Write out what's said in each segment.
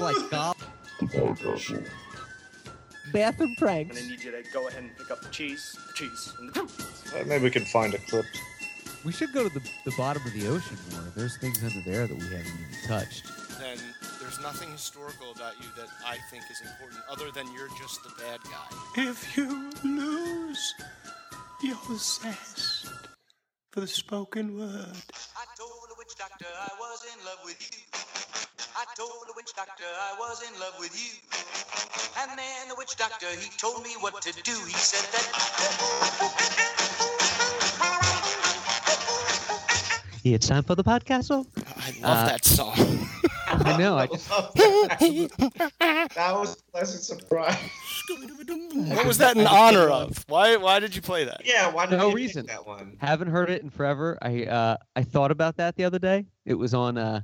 like golf. Podcastle. Bathroom pranks. And I need you to go ahead and pick up the cheese, the cheese, and the Uh, maybe we can find a clip. We should go to the, the bottom of the ocean more. There's things under there that we haven't even touched. then there's nothing historical about you that I think is important other than you're just the bad guy. If you lose your zest for the spoken word. I told the witch doctor I was in love with you. I told the witch doctor I was in love with you. And then the witch doctor, he told me what to do. He said that. It's time for the podcast. I love Uh, that song. I know. I just that was a pleasant surprise. what was that in honor of? Why why did you play that? Yeah, why did No you reason. that one? haven't heard it in forever. I uh, I thought about that the other day. It was on uh,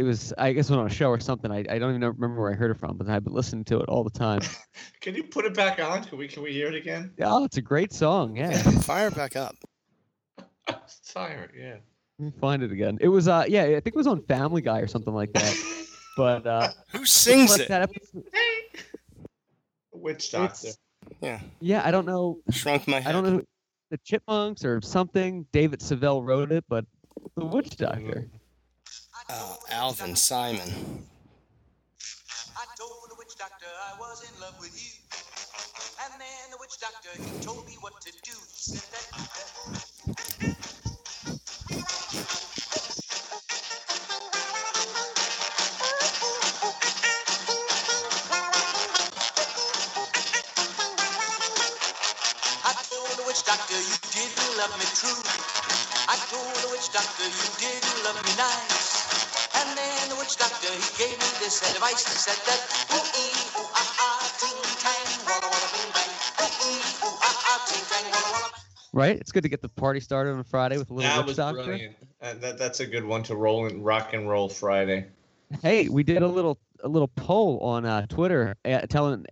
it was I guess it was on a show or something. I, I don't even remember where I heard it from, but I've been listening to it all the time. Can you put it back on? Can we can we hear it again? oh, it's a great song. Yeah, Fire it back up. Fire, yeah. Let me find it again. It was uh yeah, I think it was on Family Guy or something like that. But uh, Who sings it? that episode, Witch doctor. It's- Yeah, yeah, I don't know. shrunk my head. I don't know who- the Chipmunks or something. David Seville wrote it, but the Witch Doctor. Uh, Alvin Simon. I told the witch doctor I was in love with you. And then the witch doctor, he told me what to do. Said that. Doctor you didn't love me true. I told the witch doctor you didn't love me nice. And witch doctor he gave me this advice. He said that ooh ee ooh ah ah ting tang walla walla bing bang. Ooh ee ooh ah ah ting tang walla walla. Right? It's good to get the party started on Friday with a little That was Doctor. brilliant. Uh, that, that's a good one to roll in rock and roll Friday. Hey, we did a little a little poll on uh, Twitter, uh, telling,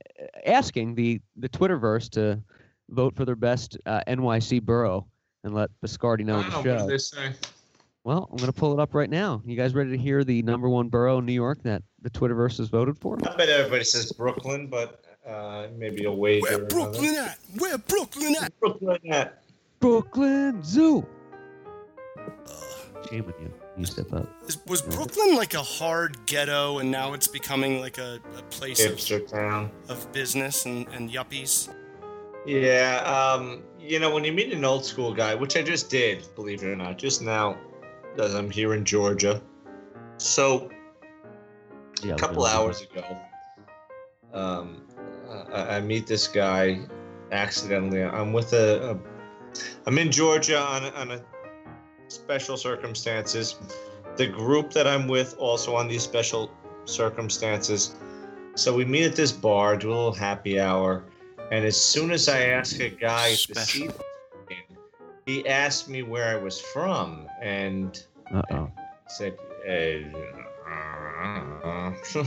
asking the the Twitterverse to vote for their best uh, NYC borough and let Biscardi know in the show. what did they say? Well, I'm going to pull it up right now. You guys ready to hear the number one borough in New York that the Twitterverse has voted for? I bet everybody says Brooklyn, but uh, maybe a wager. Where Brooklyn another. at? Where Brooklyn at? Brooklyn at. Brooklyn Zoo. Shame on you. You step up. Is, was Brooklyn like a hard ghetto, and now it's becoming like a, a place of, town. of business and, and yuppies? Yeah, um, you know, when you meet an old school guy, which I just did, believe it or not, just now, I'm here in Georgia. So, Yeah, a couple hours ago, um, I, I meet this guy accidentally. I'm with a, a I'm in Georgia on a, on a special circumstances. The group that I'm with also on these special circumstances. So we meet at this bar, do a little happy hour, and as soon as I ask a guy to see, he asked me where I was from, and Uh oh. said, uh,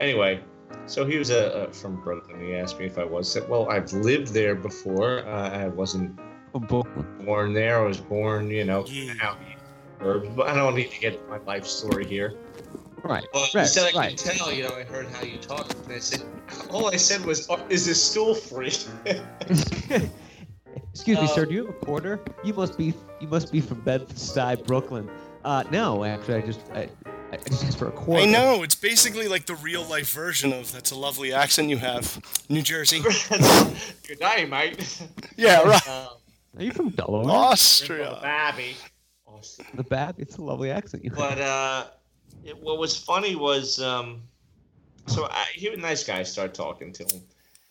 anyway, so he was uh, uh, from Brooklyn. He asked me if I was. Said, well, I've lived there before. Uh, I wasn't born there. I was born, you know, Yeah. out or but I don't need to get my life story here. Right. Well, he said I right. can tell. You know, I heard how you talk, and I said, all I said was, "Oh, "Is this stool free?" Excuse me, sir. Um, Do you have a quarter? You must be. You must be from Bed-Stuy, Brooklyn. Uh, no, actually, I just. I, I just asked for a quarter. I know, it's basically like the real life version of that's a lovely accent you have. New Jersey. Good day, mate. Yeah, right. Um, Are you from Delaware? Austria. Babby. The Bab. It's a lovely accent. You have. But uh, it, what was funny was, um, so I, he was a nice guy. I started talking to him,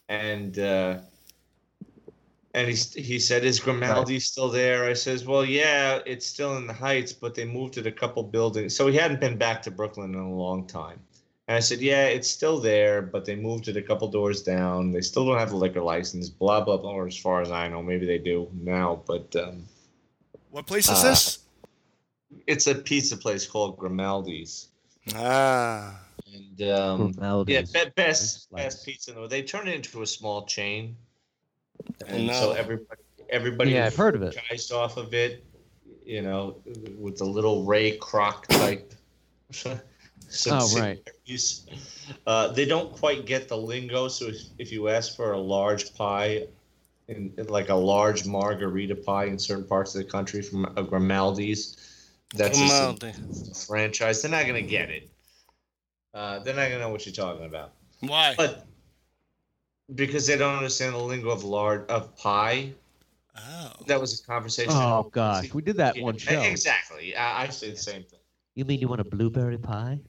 and uh, and he he said, "Is Grimaldi still there?" I says, "Well, yeah, it's still in the Heights, but they moved it a couple buildings. So he hadn't been back to Brooklyn in a long time." And I said, "Yeah, it's still there, but they moved it a couple doors down. They still don't have the liquor license. Blah blah blah. Or as far as I know, maybe they do now, but." Um, What place is Uh, this? it's a pizza place called Grimaldi's. Ah. And um, Grimaldi's. yeah, be- best best pizza in the world. They turned it into a small chain, I and so everybody everybody Yeah, I've heard of it. franchised off of it. You know, with the little Ray Kroc type subsidiaries. Uh, they don't quite get the lingo, so if, if you ask for a large pie, in, in like a large margarita pie in certain parts of the country from a Grimaldi's, that's just a- Grimaldi. franchise. They're not gonna get it. Uh, they're not gonna know what you're talking about. Why? But because they don't understand the lingo of large of pie, oh. that was a conversation. Oh gosh, we did that one show. Exactly. I, I say the same thing. You mean you want a blueberry pie?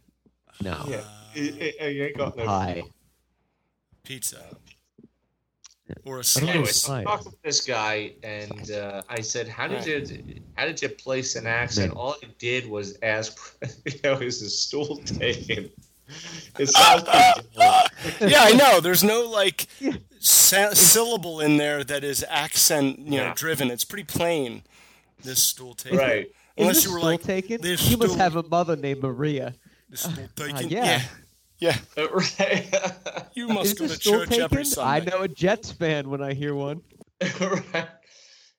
No. Yeah. You- you- you ain't got no- Pie. Pizza. Or a I don't Anyway, so I talked talking to this guy, and uh, I said, "How did you, how did you place an accent?" Man. All I did was ask, you know, is the stool taken? It sounds yeah, I know. There's no like Yeah. sa- syllable in there that is accent, you know, Yeah. driven. It's pretty plain. This stool taken. right. Unless Is you were stool like, taken? this You must have a mother named Maria. this stool Uh, taken. yeah. yeah. Uh, right. You Is must go this to stool church every? Sunday. I know a Jets fan when I hear one. right.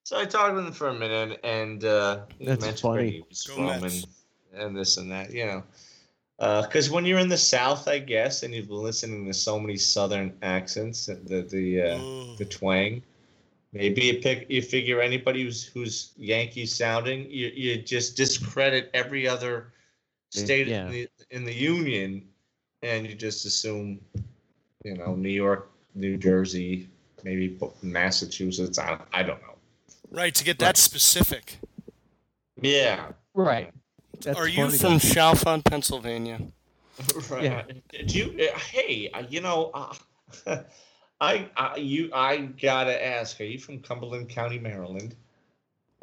So I talked with him for a minute, and uh, he That's mentioned where funny. he was Go from and, and this and that, you know. Because when you're in the South, I guess, and you've been listening to so many Southern accents, the the uh, Ooh. the twang, maybe you pick you figure anybody who's who's Yankee sounding, you you just discredit every other state Yeah. in, the, in the union, and you just assume, you know, New York, New Jersey, maybe Massachusetts. I, I don't know. Right, to get that specific. Yeah. Right. That's Are you funny, from though. Chalfont, Pennsylvania? right. Yeah. Do you? uh, Hey, uh, you know, uh, I, I you I gotta ask. Are you from Cumberland County, Maryland?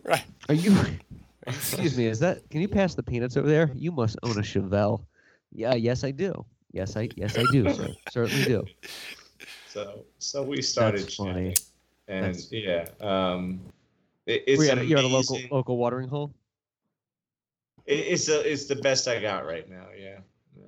Right. Are you? Excuse me. Is that? Can you pass the peanuts over there? You must own a Chevelle. Yeah. Yes, I do. Yes, I. Yes, I do. Sir. Certainly do. So so we started That's funny. chatting, and That's- yeah, um, it, it's We're at you're at a local local watering hole. It, it's the it's the best I got right now. Yeah. yeah.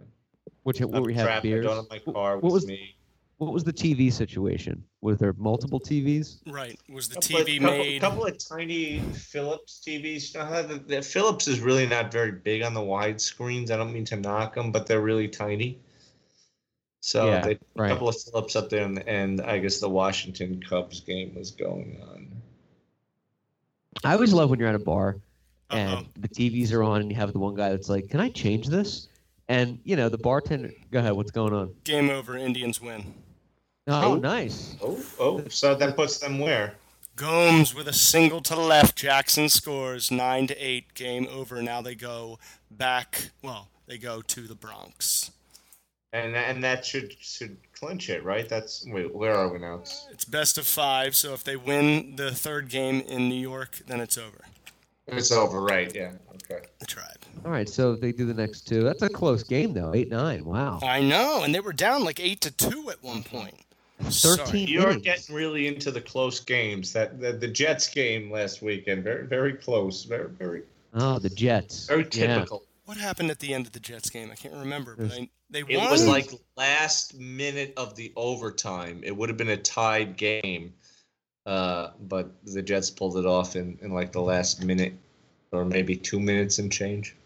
Which I'm we have trapped. Beers. don't have my car what with was- me. What was the TV situation? Was there multiple TVs? Right. Was the Couple TV couple, made? A couple of tiny Philips TVs. You know how the, the Philips is really not very big on the wide screens. I don't mean to knock them, but they're really tiny. So Yeah, they a right. couple of Philips up there, and, and I guess the Washington Cubs game was going on. I always love when you're at a bar and Uh-oh. the TVs are on and you have the one guy that's like, "Can I change this?" And you know the bartender. Go ahead. What's going on? Game over. Indians win. Oh, Oh. nice. Oh, oh, so that puts them where? Gomes with a single to the left. Jackson scores nine to eight. Game over. Now they go back. Well, they go to the Bronx. And and that should should clinch it, right? That's wait, where are we now? It's, It's best of five. So if they win the third game in New York, then it's over. It's over, right? Yeah. Okay. The tribe. All right. So they do the next two. That's a close game though. Eight nine. Wow. I know, and they were down like eight to two at one point. Sorry. Thirteen You're innings. getting really into the close games. That the, the Jets game last weekend, very very close, very very Oh, the Jets. very Yeah. typical. What happened at the end of the Jets game? I can't remember, but I, they It was like last minute of the overtime. It would have been a tied game, uh, but the Jets pulled it off in, in like the last minute, or maybe two minutes and change.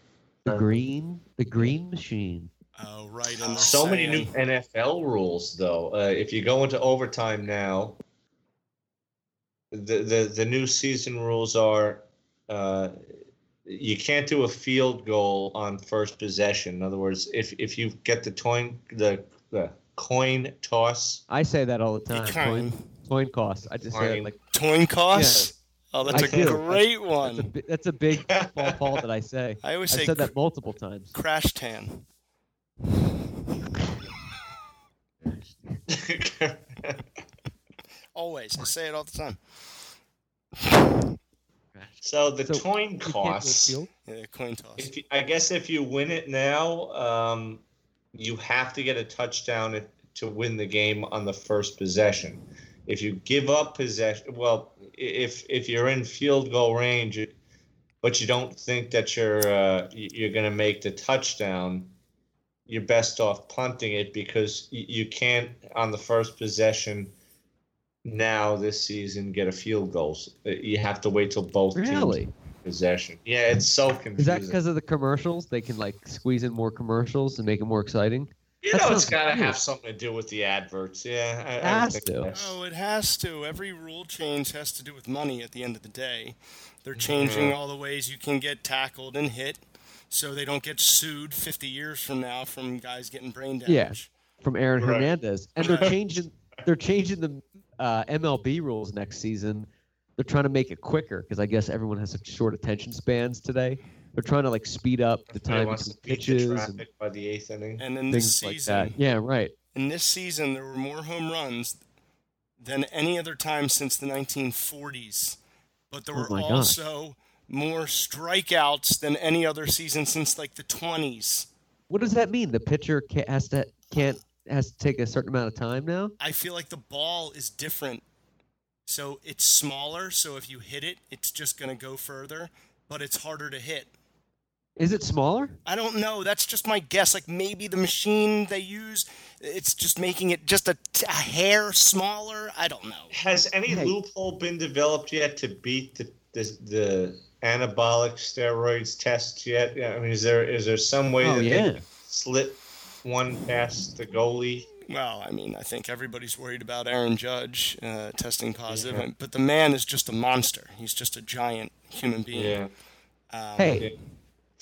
The green. The green machine. oh right, and they're So many new NFL rules, though. Uh, if you go into overtime now, the the, the new season rules are uh, you can't do a field goal on first possession. In other words, if if you get the coin the the coin toss, I say that all the time. Coin. Coin, coin cost. I just say it Coin. like Toin costs. Oh, that's I a do. great that's a one. bi- that's a big football fault that I say. I always I've say said cr- that multiple times. crash tan. Always, I say it all the time. so the So, coin You can't costs. Yeah, coin toss. If you, I guess if you win it now, um, you have to get a touchdown if, to win the game on the first possession. If you give up possession, well, if if you're in field goal range, but you don't think that you're uh, you're going to make the touchdown, you're best off punting it because you can't on the first possession. Now this season, get a field goal. You have to wait till both teams Really? possession. Yeah, it's so confusing. Is that because of the commercials? They can like squeeze in more commercials and make it more exciting. You that know it's got to have something to do with the adverts? Yeah, I, I would Has think to. that's- Oh, it has to. Every rule change has to do with money at the end of the day. They're changing all the ways you can get tackled and hit so they don't get sued 50 years from now from guys getting brain Yeah. damage. from Aaron Right. Hernandez, and they're changing they're changing the uh, MLB rules next season. They're trying to make it quicker because I guess everyone has such short attention spans today. They're trying to like speed up the time between to the pitches and by the eighth inning. And in this things like that. Yeah, right. in this season, there were more home runs than any other time since the 1940s. But there Oh were my God. also more strikeouts than any other season since like the 20s. What does that mean? The pitcher ca has to can't has to take a certain amount of time now. I feel like the ball is different. So it's smaller, so if you hit it, it's just going to go further, but it's harder to hit. Is it smaller? I don't know. That's just my guess. Like maybe the machine they use, it's just making it just a, t- a hair smaller. I don't know. Has any Hey. loophole been developed yet to beat the the, the anabolic steroids test yet? I mean, is there is there some way Oh, that yeah. they can slip one past the goalie? Well, I mean, I think everybody's worried about Aaron Judge uh, testing positive, Yeah. but the man is just a monster. He's just a giant human being. Yeah, Um, Hey,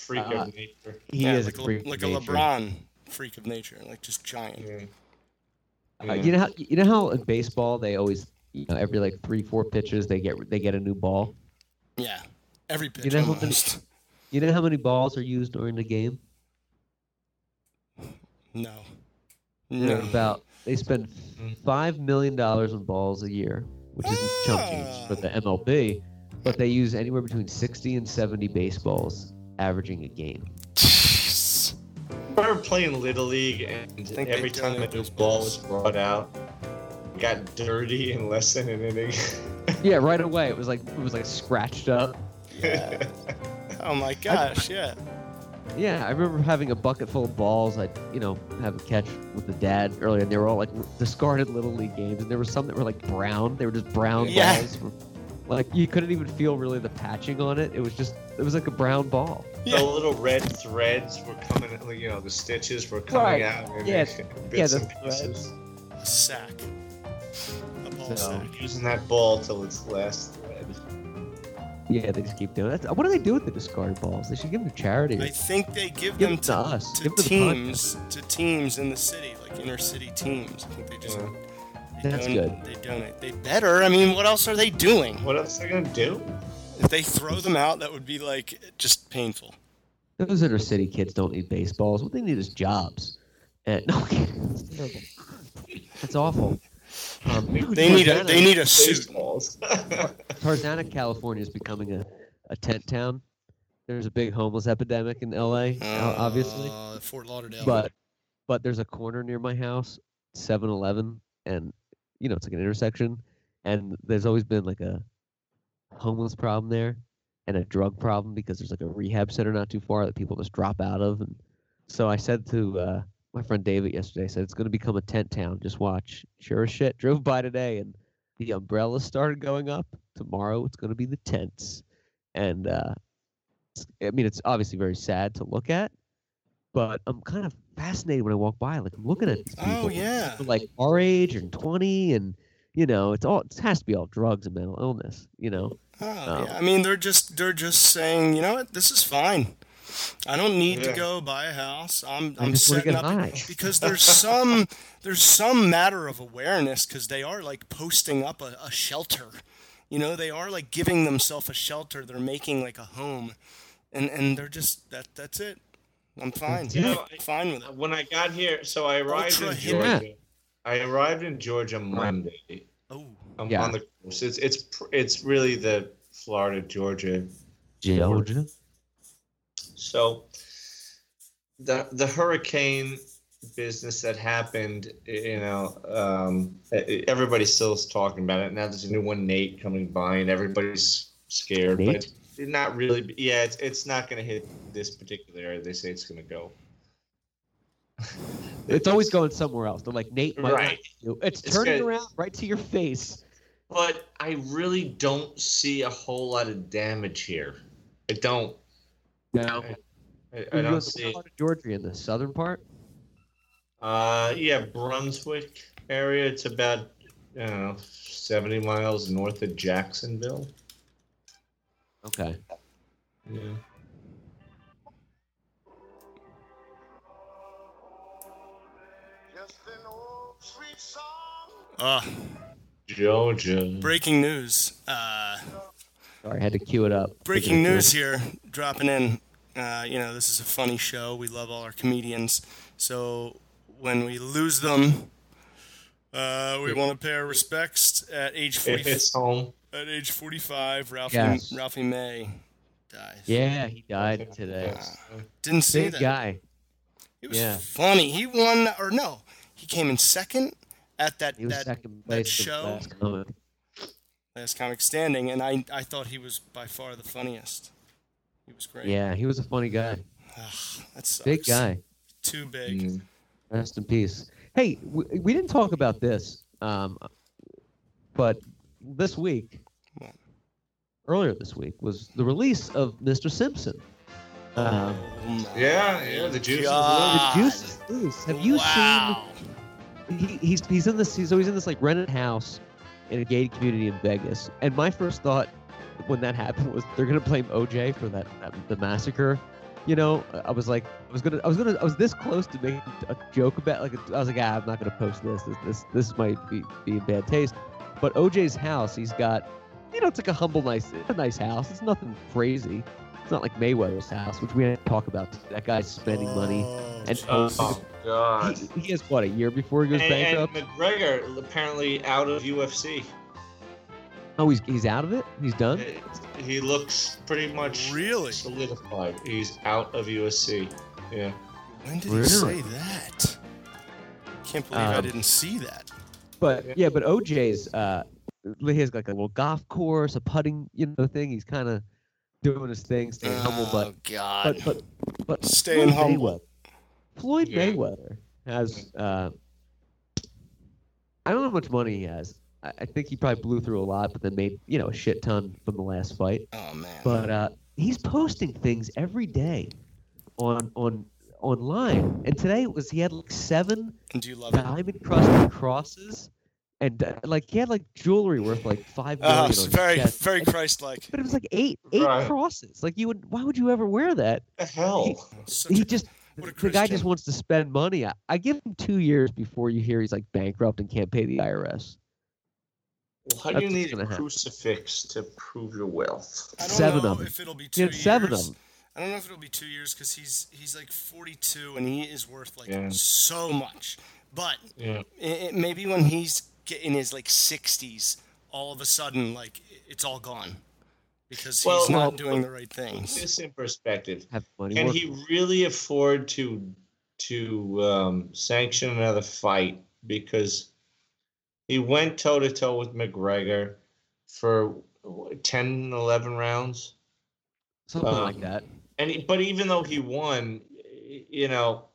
freak Uh, of nature. he yeah, is like a freak. like of a. LeBron freak of nature, like just giant. Yeah. Uh, you know how you know how in baseball they always you know every like three four pitches they get they get a new ball. Yeah, every pitch You know how many- You know how many balls are used during the game? No, no. About they spend five million dollars on balls a year, which isn't chump change for the MLB, but they use anywhere between sixty and seventy baseballs, averaging a game. Jeez. I remember playing Little League, and think every time a new those ball was brought out, it got dirty in less than an inning. Yeah, right away it was like it was like scratched up. Yeah. oh my gosh, yeah. Yeah, I remember having a bucket full of balls. I'd, you know, have a catch with the dad earlier, and they were all like discarded little league games, and there were some that were like brown. They were just brown Yeah. balls. from- Like you couldn't even feel really the patching on it. It was just, it was like a brown ball. The little red threads were coming, you know, the stitches were coming Right. out. And Yeah. bits Yeah, and the threads. pieces. A sack. A ball So- sack. Using that ball till its last thread. Yeah, they just keep doing that. What do they do with the discarded balls? They should give them to charity. I think they give Give them it to to, us. to Give it to teams, to teams in the city, like inner city teams. I think they just Yeah. they That's donate, They donate. They better. I mean, what else are they doing? What else are they gonna do? If they throw them out, that would be like just painful. Those inner city kids don't need baseballs. What they need is jobs. And no. That's awful. Um, They need a they need a suit. Baseballs. Tarzana, California is becoming a, a tent town. There's a big homeless epidemic in LA, o- obviously. Uh, Fort Lauderdale. But but there's a corner near my house, 7-Eleven, and you know it's like an intersection, and there's always been like a homeless problem there, and a drug problem because there's like a rehab center not too far that people just drop out of, and so I said to uh, my friend David yesterday, I said it's going to become a tent town. Just watch. Sure as shit. Drove by today, and the umbrellas started going up. Tomorrow it's going to be the tents, and uh, I mean it's obviously very sad to look at, but I'm kind of fascinated when I walk by. Like I'm looking at these people. oh yeah. like our age and 20 and you know it's all it has to be all drugs and mental illness you know Oh, um, yeah. I mean, they're just they're just saying, you know what, this is fine. I don't need to go buy a house. I'm I I'm just setting up high. because there's some there's some matter of awareness because they are like posting up a, a shelter. You know, they are like giving themselves a shelter. They're making like a home, and and they're just that that's it. I'm fine. You know, I'm fine with it. when I got here, so I arrived Ultra in hip. Georgia. I arrived in Georgia Monday. Oh, I'm Yeah. on the coast. It's it's it's really the Florida Georgia. georgia So the the hurricane business that happened, you know, um, e- everybody still is talking about it. Now there's a new one, Nate, coming by, and everybody's scared. Nate? But not really. Yeah, it's it's not going to hit this particular area. They say it's going to go. it's always going somewhere else they're like nate Right. you. it's, It's turning good. around right to your face But I really don't see a whole lot of damage here. I don't. No. I, I don't see. it. Part of Georgia in the southern part. Uh, yeah, Brunswick area. It's about I don't know, 70 miles north of Jacksonville. Okay. Yeah. Uh, Georgia. breaking news. Uh, Sorry, I had to cue it up. breaking news here, dropping in. Uh, you know, this is a funny show. We love all our comedians. So when we lose them, uh, we want to pay our respects at age If 40, it's home. at age 45. Ralphie, Yes. Ralphie May dies. Yeah, he died today. Didn't see Big that. guy. He was Yeah. funny. He won, or no, he came in second at that He was that second that place. in show. last comic. last comic standing, and I I thought he was by far the funniest. He was great. Yeah, he was a funny guy. Ugh, that sucks. Big guy. Too big. Mm. Rest in peace. Hey, we, we didn't talk about this, um, but this week, earlier this week, was the release of Mr. Simpson. Um, Oh Yeah, yeah, the juice God. the juice is loose. Have you wow. seen? He, he's he's in this. He's always in this like rented house in a gated community in Vegas. And my first thought when that happened was they're gonna blame OJ for that, that the massacre. You know, I was like, I was gonna, I was gonna, I was this close to making a joke about like, I was like, ah, I'm not gonna post this. This, this, this might be, be in bad taste. But OJ's house, he's got, you know, it's like a humble, nice, a nice house. It's nothing crazy. It's not like Mayweather's house, which we didn't talk about. That guy's spending money. Oh, and-. Oh, God. He, he has what a year before he And, goes and bankrupt. McGregor apparently out of UFC. oh, he's he's out of it. He's done. He looks pretty much Really? solidified. He's out of USC. Yeah. when did Really? he say that? Can't believe I Um, didn't see that. But yeah, but OJ's uh, he has like a little golf course, a putting you know thing. He's kind of doing his thing, staying humble, but oh God. but but but Staying Floyd humble. Mayweather, Floyd Yeah. Mayweather has uh, I don't know how much money he has. I, I think he probably blew through a lot, but then made you know a shit ton from the last fight. oh man. But uh, he's posting things every day on on online, and today it was he had like seven do you love diamond crusted crosses, and uh, like he had like jewelry worth like five million. Oh, it's very chest. very And- Christ-like. But it was like eight eight Right. crosses. Like you would, why would you ever wear that? The hell? Such He a- just what a the guy just wants to spend money. I, I give him two years before you hear he's like bankrupt and can't pay the IRS. Well, how do you need what's gonna a happen. crucifix to prove your wealth? I don't seven know them. if it'll be He two had seven of them. I don't know if it'll be two years because he's he's like 42 and he is worth like Yeah. so much. But Yeah. it, it- maybe when he's in his like 60s, all of a sudden like it's all gone because he's Well- not doing the right Put things. this in perspective. Have. Can he really afford to to um, sanction another fight? Because he went toe to toe with McGregor for what, 10, 11 rounds. Something um, like that. And he, but even though he won, you know,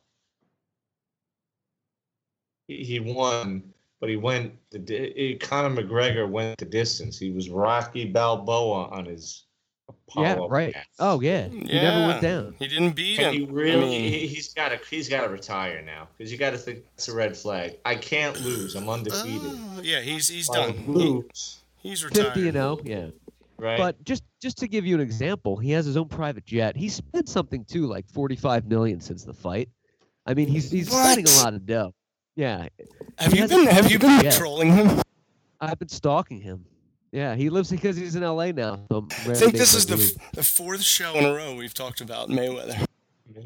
he he won, but he went the di- Conor McGregor went the distance. He was Rocky Balboa on his Apollo Yeah, right. match. Oh yeah, he never went down. He didn't beat Can him. he really? I mean, he, he's got to. He's got to retire now because you got to think that's a red flag. I can't lose. I'm undefeated. oh, yeah, he's he's If I done. He, he's retired. Fifty and zero. Oh, yeah. right? But just just to give you an example, he has his own private jet. He spent something too, like forty-five million since the fight. I mean, he's he's spending What? a lot of dough. Yeah, have he you been have you been private jet. trolling him? I've been stalking him. Yeah, he lives because he's in LA now. So I'm I ready think this is the f- the fourth show in a row we've talked about Mayweather.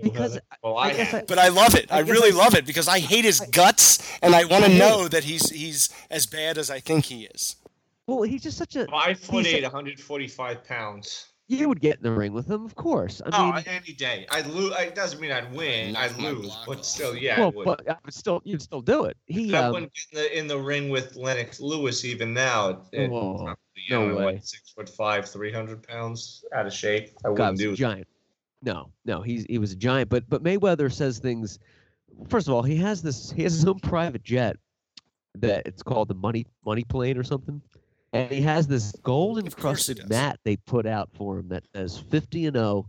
because well, I I, guess. I- But I love it. I, I really I- love it because I hate his guts, and I want to know that he's he's as bad as I think he is. well, he's just such a. five foot he's- eight, 145 pounds. You would get in the ring with him, of course. I Oh, mean, any day. I'd lose. It doesn't mean I'd win. I'd lose, but still, yeah, I well, would. but I would still, you'd still do it. He, I um, wouldn't get in the, in the ring with Lennox Lewis even now. At, at, Oh, you no know, way. what, six foot five, three hundred pounds out of shape. I God, wouldn't was a do it. giant. No, no, he's he was a giant. But but Mayweather says things. First of all, he has this. He has his own private jet. That it's called the money money plane or something. And he has this gold Of course he encrusted mat they put out for him that says 50 and 0,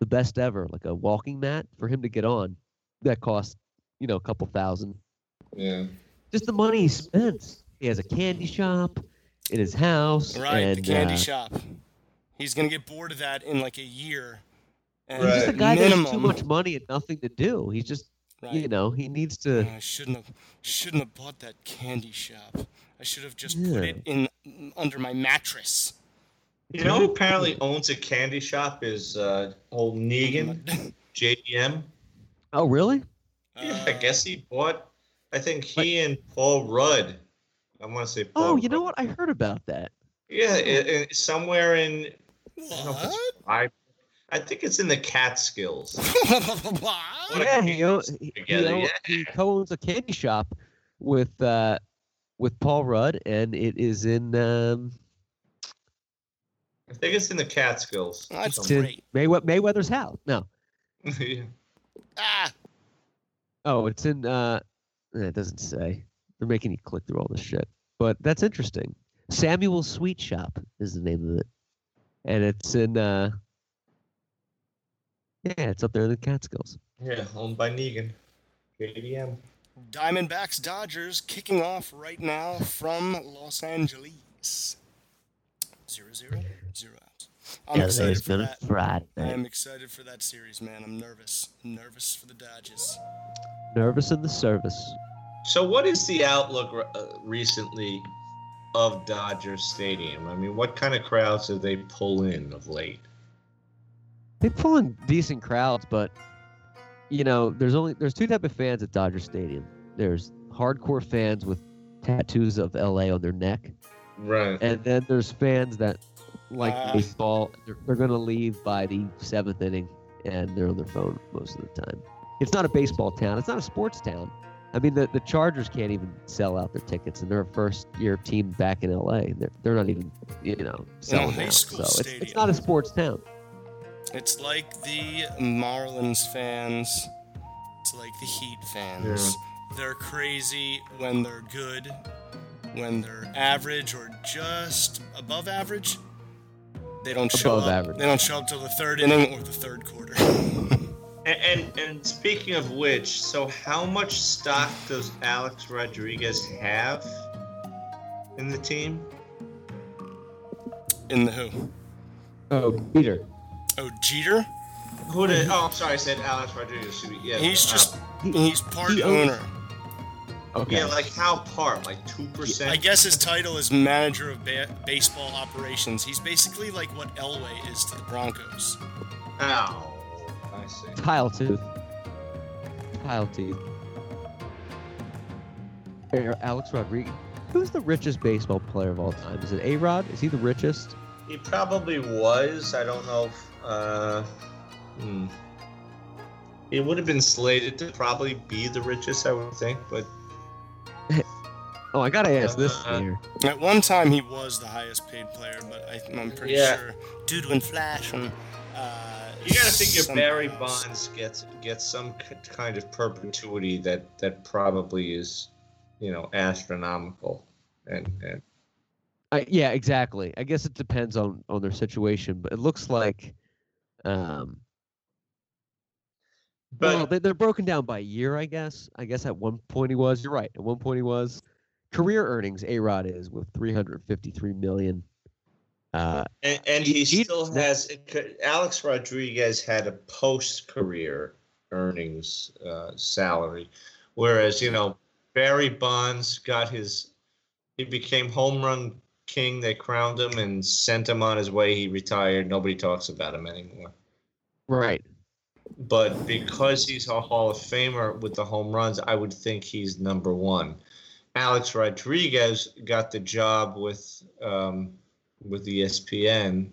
the best ever, like a walking mat for him to get on. That costs, you know, a couple thousand. Yeah. Just the money he spends. He has a candy shop in his house. Right, and, the candy uh, shop. He's gonna get bored of that in like a year. And Right. He's just a guy that has too much money and nothing to do. He's just, you know, he needs to. I shouldn't have shouldn't have bought that candy shop. I should have just put it in under my mattress. You know who apparently owns a candy shop is uh, old Negan, JDM. Oh, really? Yeah, I guess he bought. I think he and Paul Rudd. I want to say. Paul Oh, you know what? I heard about that. Yeah, it, it, somewhere in. I don't know if it's What? I, I think it's in the Catskills. what? What Yeah, he, o- candy he, he, yeah. he co-owns a candy shop with uh, with Paul Rudd, and it is in um, I think it's in the Catskills. That's it's in great. Maywe- Mayweather's house. No, Yeah. Ah, oh, it's in. Uh, eh, it doesn't say. They're making you click through all this shit, but that's interesting. Samuel's Sweet Shop is the name of it, and it's in. Uh, yeah, it's up there in the Catskills. yeah, owned by Negan. JDM. Diamondbacks Dodgers kicking off right now from Los Angeles. Zero zero zero outs. I'm excited for that. Friday. I am excited for that series, man. I'm nervous. nervous for the Dodgers. Nervous in the service. So, what is the outlook uh, recently of Dodger Stadium? I mean, what kind of crowds did they pull in of late? They pull in decent crowds, but you know, there's only there's two type of fans at Dodger Stadium. There's hardcore fans with tattoos of LA on their neck, Right. and then there's fans that like Ah. baseball. They're, they're gonna leave by the seventh inning, and they're on their phone most of the time. It's not a baseball town. It's not a sports town. I mean, the, the Chargers can't even sell out their tickets, and they're a first year team back in LA. They're, they're not even, you know, selling high out. school So it's, it's not a sports town. It's like the Marlins fans. It's like the Heat fans. They're crazy when they're good, when they're average or just above average. They don't show Above up. average. They don't show up till the third inning or the third quarter. And, and and speaking of which, so how much stock does Alex Rodriguez have in the team? In the who? Oh, Peter. Oh, Jeter. Who did? Oh, I'm sorry, I said Alex Rodriguez. Yeah, He's uh, just he- he's part he owner. Okay. Yeah, like how part? Like two percent. I guess his title is manager of ba- baseball operations. He's basically like what Elway is to the Broncos. Ow. I see. Tile tooth. Tile teeth. Hey, Alex Rodriguez. Who's the richest baseball player of all time? Is it A Rod? Is he the richest? He probably was. I don't know. If, uh, hmm. He would have been slated to probably be the richest, I would think. But Oh, I gotta ask this Uh, here. At one time, he was the highest paid player, but I, I'm pretty Yeah. sure due to inflation. Uh, you got to figure something Barry else. Bonds gets gets some k- kind of perpetuity that that probably is, you know, astronomical. And and I, yeah, exactly. I guess it depends on on their situation, but it looks like, um, but well, they, they're broken down by year. I guess. I guess at one point he was. You're right. At one point he was. Career earnings, A Rod is with 353 million. Uh, And, and He- he, still has. Alex Rodriguez had a post-career earnings uh, salary, whereas you know Barry Bonds got his. He became home run king. They crowned him and sent him on his way. He retired. Nobody talks about him anymore. right. But because he's a Hall of Famer with the home runs, I would think he's number one. Alex Rodriguez got the job with um, with ESPN.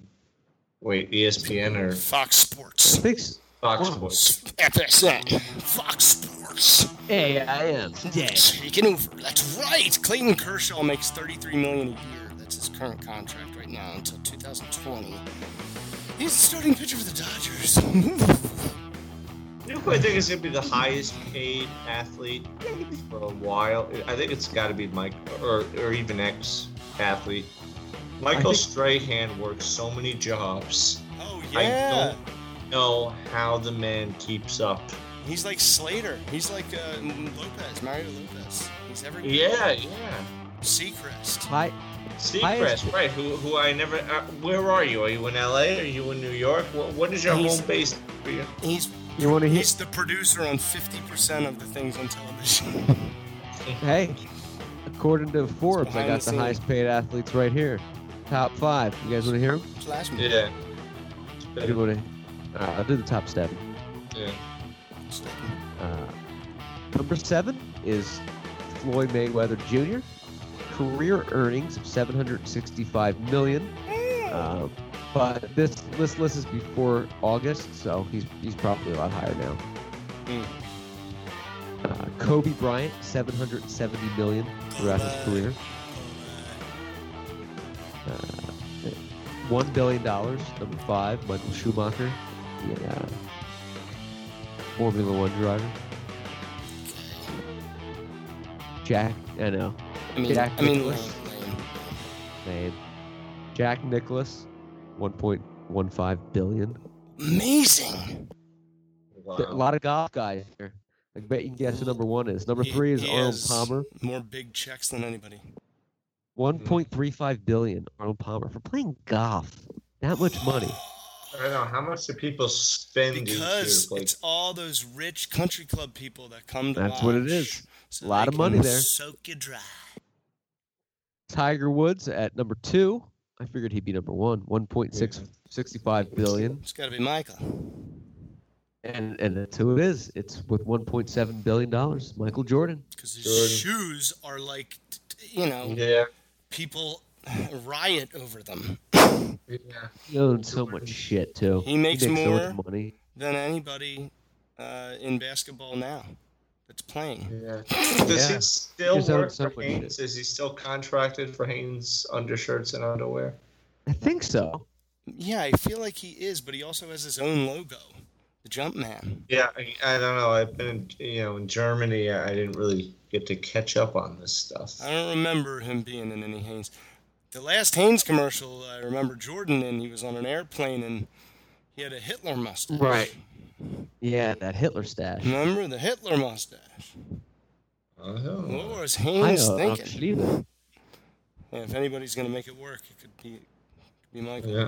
Wait, ESPN or Fox I Sports. think. s- Fox Wow. Sports? FSN. Fox Sports. Hey, I am. Yeah. Taking over. That's right. Clayton Kershaw makes 33 million a year. That's his current contract right now until 2020. He's the starting pitcher for the Dodgers. You know who I think is going to be the highest paid athlete for a while? I think it's got to be Mike or or even ex athlete. Michael think- Strahan works so many jobs. Oh yeah. I don't know how the man keeps up. He's like Slater. He's like uh, Lopez, Mario Lopez. He's everywhere. Yeah, yeah. Seacrest. Hi, Seacrest, Highest- right? Who, who I never. Uh, where are you? Are you in LA? Are you in New York? What, what is your He's- home base for you? He's you want to hear? he's the producer on 50% of the things on television. Hey, according to Forbes, I got the the, highest paid athletes right here. Top five. You guys want to hear them? Flash me. Yeah. You want to? All right, I'll do the top seven. yeah. Uh, number seven is Floyd Mayweather Jr. Career earnings of 765 million. Uh, but this this list is before August, so he's he's probably a lot higher now. Hmm. Uh, Kobe Bryant 770 million throughout his career. Uh, One billion dollars. Number five, Michael Schumacher, the uh, Formula One driver. Jack, I know, I mean, Jack I mean, Nicklaus. lame, lame. name. Jack Nicklaus, 1.15 billion. amazing. Wow. A lot of golf guys here. I bet you can guess who number one is. Number He- three is Arnold Palmer, More big checks than anybody. 1.35 billion. Arnold Palmer for playing golf. That much money. I don't know. How much do people spend each year? Because Like, it's all those rich country club people that come to That's what it is. watch, is. so Lot of money there. Soak you dry. Tiger Woods at number two. I figured he'd be number one. 1.665 billion. It's got to be Michael. And and that's who it is. It's with 1.7 billion dollars. Michael Jordan. Because his Jordan. shoes are like, t- t- you know, yeah. people riot over them Yeah. He owns so much shit too. He makes so more- much money. than anybody uh, in basketball now that's playing. Yeah. Does Yeah. he still Just work for much Hanes? Is he still contracted for Hanes undershirts and underwear? I think so. Yeah, I feel like he is, but he also has his own logo, the Jumpman. Yeah, I, I don't know. I've been, in, you know, in Germany. I didn't really get to catch up on this stuff. I don't remember him being in any Hanes. The last Hanes commercial I remember Jordan and he was on an airplane and he had a Hitler mustache. Right. Yeah, that Hitler stash. Remember the Hitler mustache? Oh. What was I Hanes uh, thinking? actually either. Yeah, if anybody's gonna make it work, it could be, could be Michael. Yeah.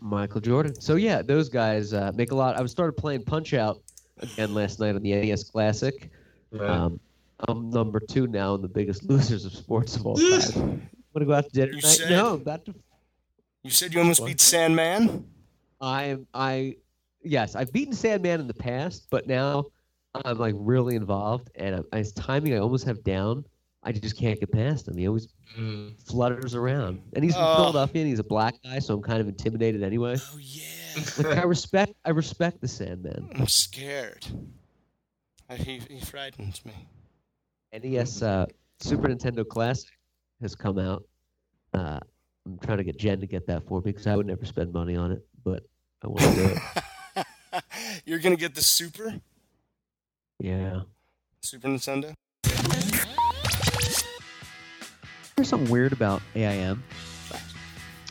Michael Jordan. So yeah, those guys uh, make a lot. I started playing Punch Out again last night on the NES Classic. Right. Um, I'm number two now in the biggest losers of sports of all time. Want to go out to dinner You tonight? said- No, I'm about to. You said you almost What? beat Sandman. I. I yes, I've beaten Sandman in the past, but now I'm like really involved, and I, his timing I almost have down. I just can't get past him. He always Mm. flutters around, and he's from Oh. Philadelphia, and he's a black guy, so I'm kind of intimidated anyway. Oh yeah, Like I respect, I respect the Sandman. I'm scared. I, he, he frightens me. NES uh, Super Nintendo Classic has come out. Uh, I'm trying to get Jen to get that for me because I would never spend money on it, but I want to do it. You're gonna get the Super Yeah. Super Nintendo. There's something weird about AIM.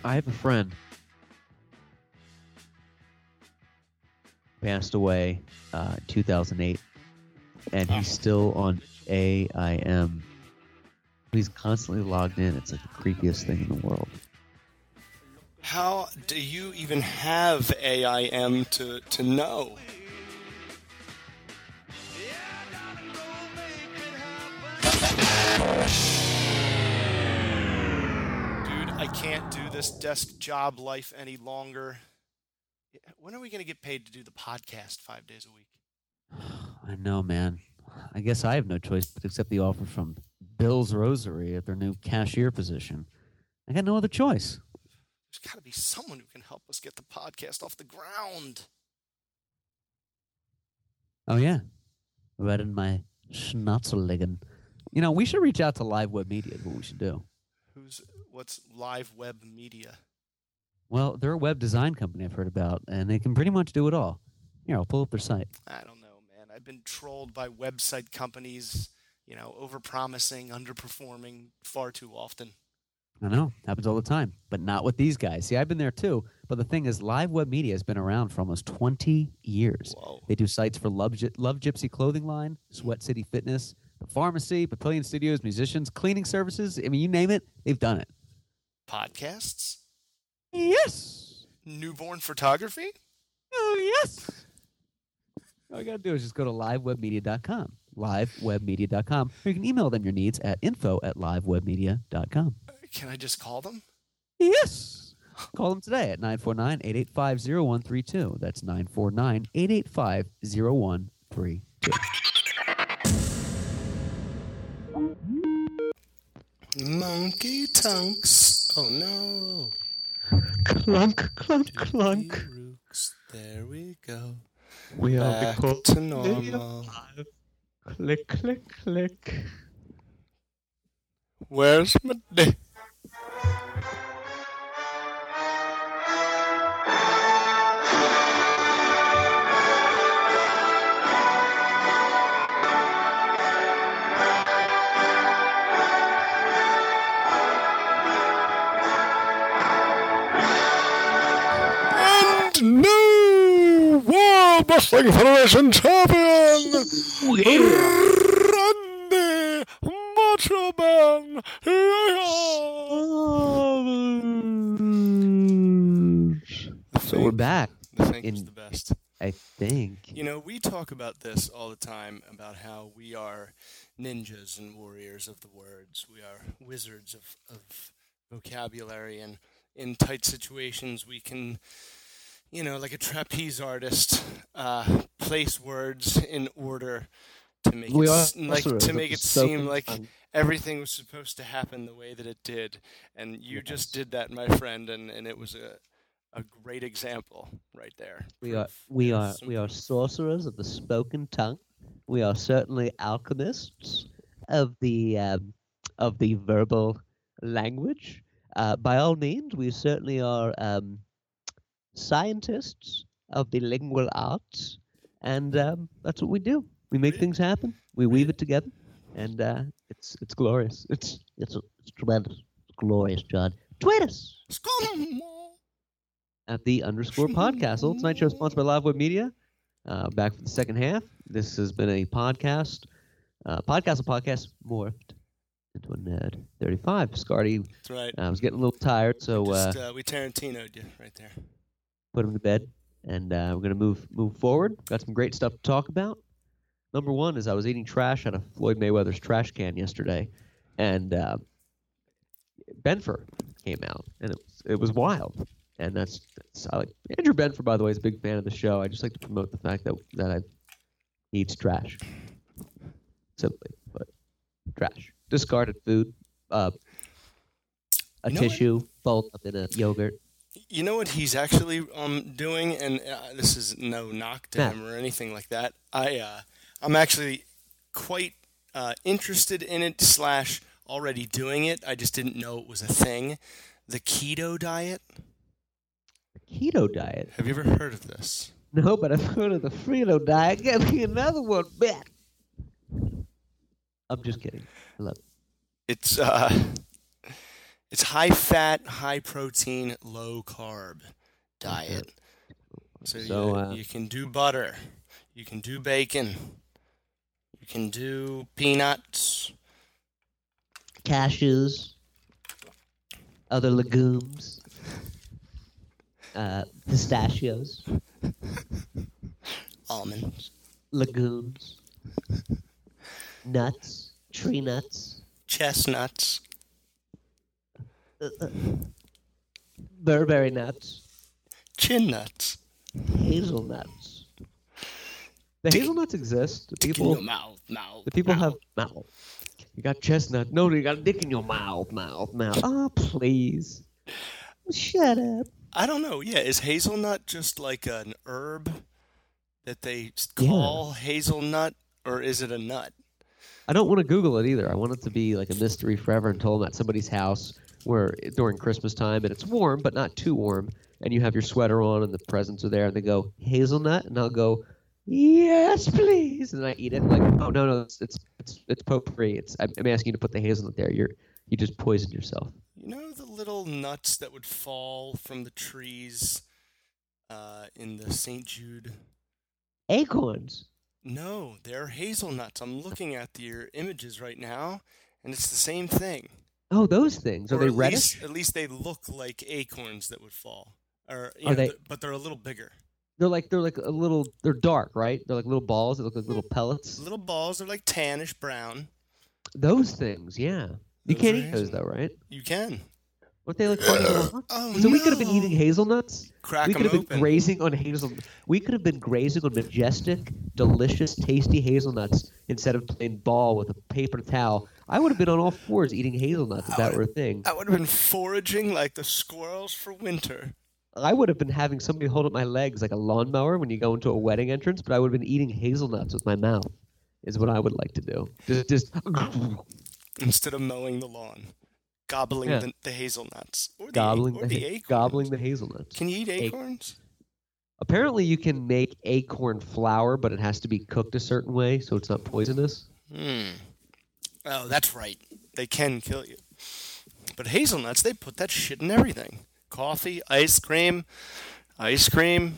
I have a friend passed away uh, 2008, and he's still on AIM. He's constantly logged in. It's like the creepiest thing in the world. How do you even have AIM to to know? Dude, I can't do this desk job life any longer. When are we going to get paid to do the podcast five days a week? I know, man. I guess I have no choice but to accept the offer from Bill's Rosary at their new cashier position. I got no other choice. There's got to be someone who can help us get the podcast off the ground. Oh yeah, right in my schnauzerligen. You know, we should reach out to Live Web Media. Is what we should do. Who's what's live web media? Well, they're a web design company I've heard about, and they can pretty much do it all. Here, I'll pull up their site. I don't know, man. I've been trolled by website companies, you know, overpromising, underperforming far too often. I know. Happens all the time, but not with these guys. See, I've been there too. But the thing is, live web media has been around for almost 20 years. Whoa. They do sites for Love, Love Gypsy Clothing Line, Sweat City Fitness, the pharmacy, Papillion Studios, musicians, cleaning services. I mean, you name it, they've done it. Podcasts? Yes. Newborn photography? Oh, yes. All you got to do is just go to livewebmedia.com, livewebmedia.com, or you can email them your needs at info at livewebmedia.com. Can I just call them? Yes. Call them today at 949 885 0132. That's 949 885 0132. Monkey Tunks. Oh no. Clunk, clunk, clunk. rooks. There we go. We are Back the to normal. Click, click, click. Where's my dick? Wrestling Federation champion, Randy Macho So we're back, The thing is in- the best. I think. You know, we talk about this all the time about how we are ninjas and warriors of the words. We are wizards of, of vocabulary, and in tight situations, we can, you know, like a trapeze artist, uh, place words in order to make We it s- like to make it seem like tongue. Everything was supposed to happen the way that it did, and you just did that, my friend, and, and it was a a great example right there. We are we are we are sorcerers of the spoken tongue. We are certainly alchemists of the um, of the verbal language. Uh, by all means, we certainly are um, scientists of the lingual arts, and um, that's what we do. We make things happen. We weave it together, and uh, it's it's glorious. It's it's, it's tremendous. It's glorious, John. Tweet us at the underscore podcastle. Tonight's show is sponsored by Live Web Media. Uh, back for the second half. This has been a podcast, uh, podcast podcast morphed into a nerd. 35. Scardy, That's right. I was getting a little tired, so uh, Just, uh, we Tarantino'd you right there. put him to bed, and uh, we're gonna move move forward. Got some great stuff to talk about. Number one is I was eating trash out of Floyd Mayweather's trash can yesterday, and uh, Benfer came out, and it was it was wild. And that's, that's I like Andrew Benfer, by the way, is a big fan of the show. I just like to promote the fact that that I eats trash, simply, but trash, discarded food, uh, a You know what? tissue fold up in a yogurt. You know what he's actually um doing, and uh, this is no knock to Yeah. him or anything like that. I uh, I'm actually quite uh, interested in it slash already doing it. I just didn't know it was a thing. The keto diet. The Keto diet. Have you ever heard of this? No, but I've heard of the Frito diet. Give me another one, bet. I'm just kidding. I love it. It's uh, it's high fat, high protein, low carb diet. So, So, you, uh, you can do butter, you can do bacon, you can do peanuts. cashews, other legumes, uh, pistachios, almonds, legumes, nuts, tree nuts, chestnuts, uh, uh, Burberry nuts, chin nuts. hazelnuts. The hazelnuts exist. The in people, mouth, mouth. the people have mouth. mouth. You got chestnut. No, you got a dick in your mouth, mouth, mouth. Oh, please. Shut up. I don't know. Yeah, is hazelnut just like an herb that they s- Yeah. call hazelnut, or is it a nut? I don't want to Google it either. I want it to be like a mystery forever until I'm at somebody's house where during Christmas time and it's warm but not too warm, and you have your sweater on and the presents are there and they go hazelnut and I'll go yes please and I eat it like oh no no it's it's it's, it's potpourri. It's I'm, I'm asking you to put the hazelnut there. You're you just poisoned yourself. You know the little nuts that would fall from the trees uh, in the St. Jude. Acorns. No, they're hazelnuts. I'm looking at your images right now, and it's the same thing. Oh, those things. Are Or they at reddish? Least, at least they look like acorns that would fall. Or, Are know, they- but they're a little bigger. They're like they're like a little. They're dark, right? They're like little balls. They look like little pellets. Little balls. They're like tannish brown. Those things, yeah. You Those can't eat those hazelnuts. though, right? You can. Weren't they like little nuts? Oh, So we could have been eating hazelnuts. Crack we could have open. been grazing on hazel. We could have been grazing on majestic, delicious, tasty hazelnuts instead of playing ball with a paper towel. I would have been on all fours eating hazelnuts if that were a thing. I would have been foraging like the squirrels for winter. I would have been having somebody hold up my legs like a lawnmower when you go into a wedding entrance, but I would have been eating hazelnuts with my mouth. Is what I would like to do. Just, just instead of mowing the lawn, gobbling Yeah. the, the hazelnuts or the, gobbling or the, the acorns. gobbling the hazelnuts. Can you eat acorns? Apparently, you can make acorn flour, but it has to be cooked a certain way so it's not poisonous. Hmm. Oh, that's right. They can kill you. But hazelnuts, they put that shit in everything. Coffee, ice cream, ice cream.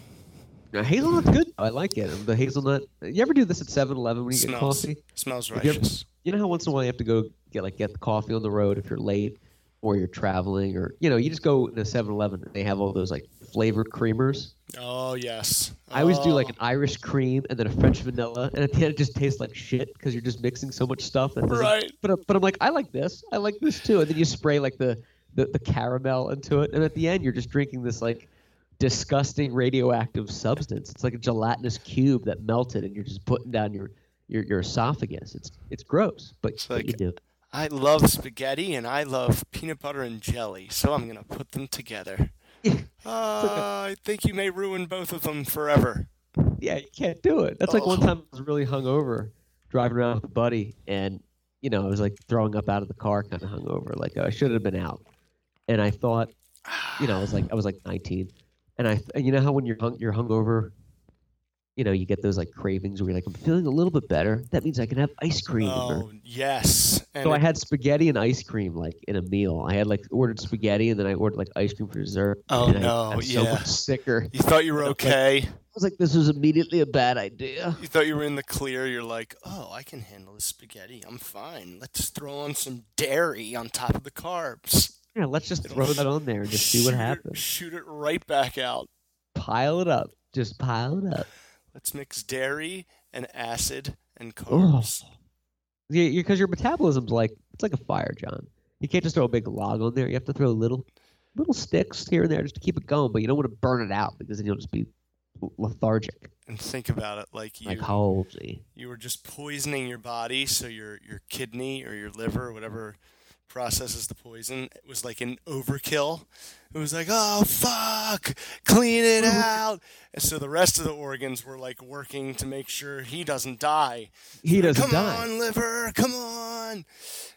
Now, hazelnut's good. I like it. The hazelnut. You ever do this at 7-Eleven when you get coffee? smells Have you ever- righteous. You know how once in a while you have to go get like get the coffee on the road if you're late or you're traveling or you know you just go to 7-Eleven and they have all those like flavored creamers. Oh yes. I always do like Oh, an Irish cream and then a French vanilla, and at the end it just tastes like shit because you're just mixing so much stuff. That Right. But but I'm like I like this. I like this too. And then you spray like the, the the caramel into it, and at the end you're just drinking this like disgusting radioactive substance. It's like a gelatinous cube that melted, and you're just putting down your your, your esophagus. It's it's gross, but, It's but like- you do. I love spaghetti and I love peanut butter and jelly, so I'm gonna put them together. Uh, I think you may ruin both of them forever. Yeah, you can't do it. That's like one time I was really hungover, driving around with a buddy, and you know I was like throwing up out of the car, kind of hungover. Like I should have been out, and I thought, you know, I was like I was like 19, and I, and you know how when you're hung, you're hungover, you know, you get those like cravings where you're like, I'm feeling a little bit better. That means I can have ice cream. Oh yes. And so I had spaghetti and ice cream like in a meal. I had like ordered spaghetti and then I ordered like ice cream for dessert. Oh, I- no, I so yeah. much sicker. you thought you were like- okay. I was like, this was immediately a bad idea. You thought you were in the clear. You're like, oh, I can handle this spaghetti. I'm fine. Let's throw on some dairy on top of the carbs. Yeah, let's just throw that on there and just see what Shoot it- happens. shoot it right back out. Pile it up. Just pile it up. Let's mix dairy and acid and Oh. carbs. Yeah, because your metabolism's like it's like a fire, John. You can't just throw a big log on there. You have to throw little little sticks here and there just to keep it going, but you don't want to burn it out because then you'll just be lethargic, And think about it like you like halsey. you were just poisoning your body, so your your kidney or your liver or whatever processes the poison it was like an overkill. It was like, oh fuck, clean it out. And so the rest of the organs were like working to make sure he doesn't die. He doesn't come die. on, liver, come on.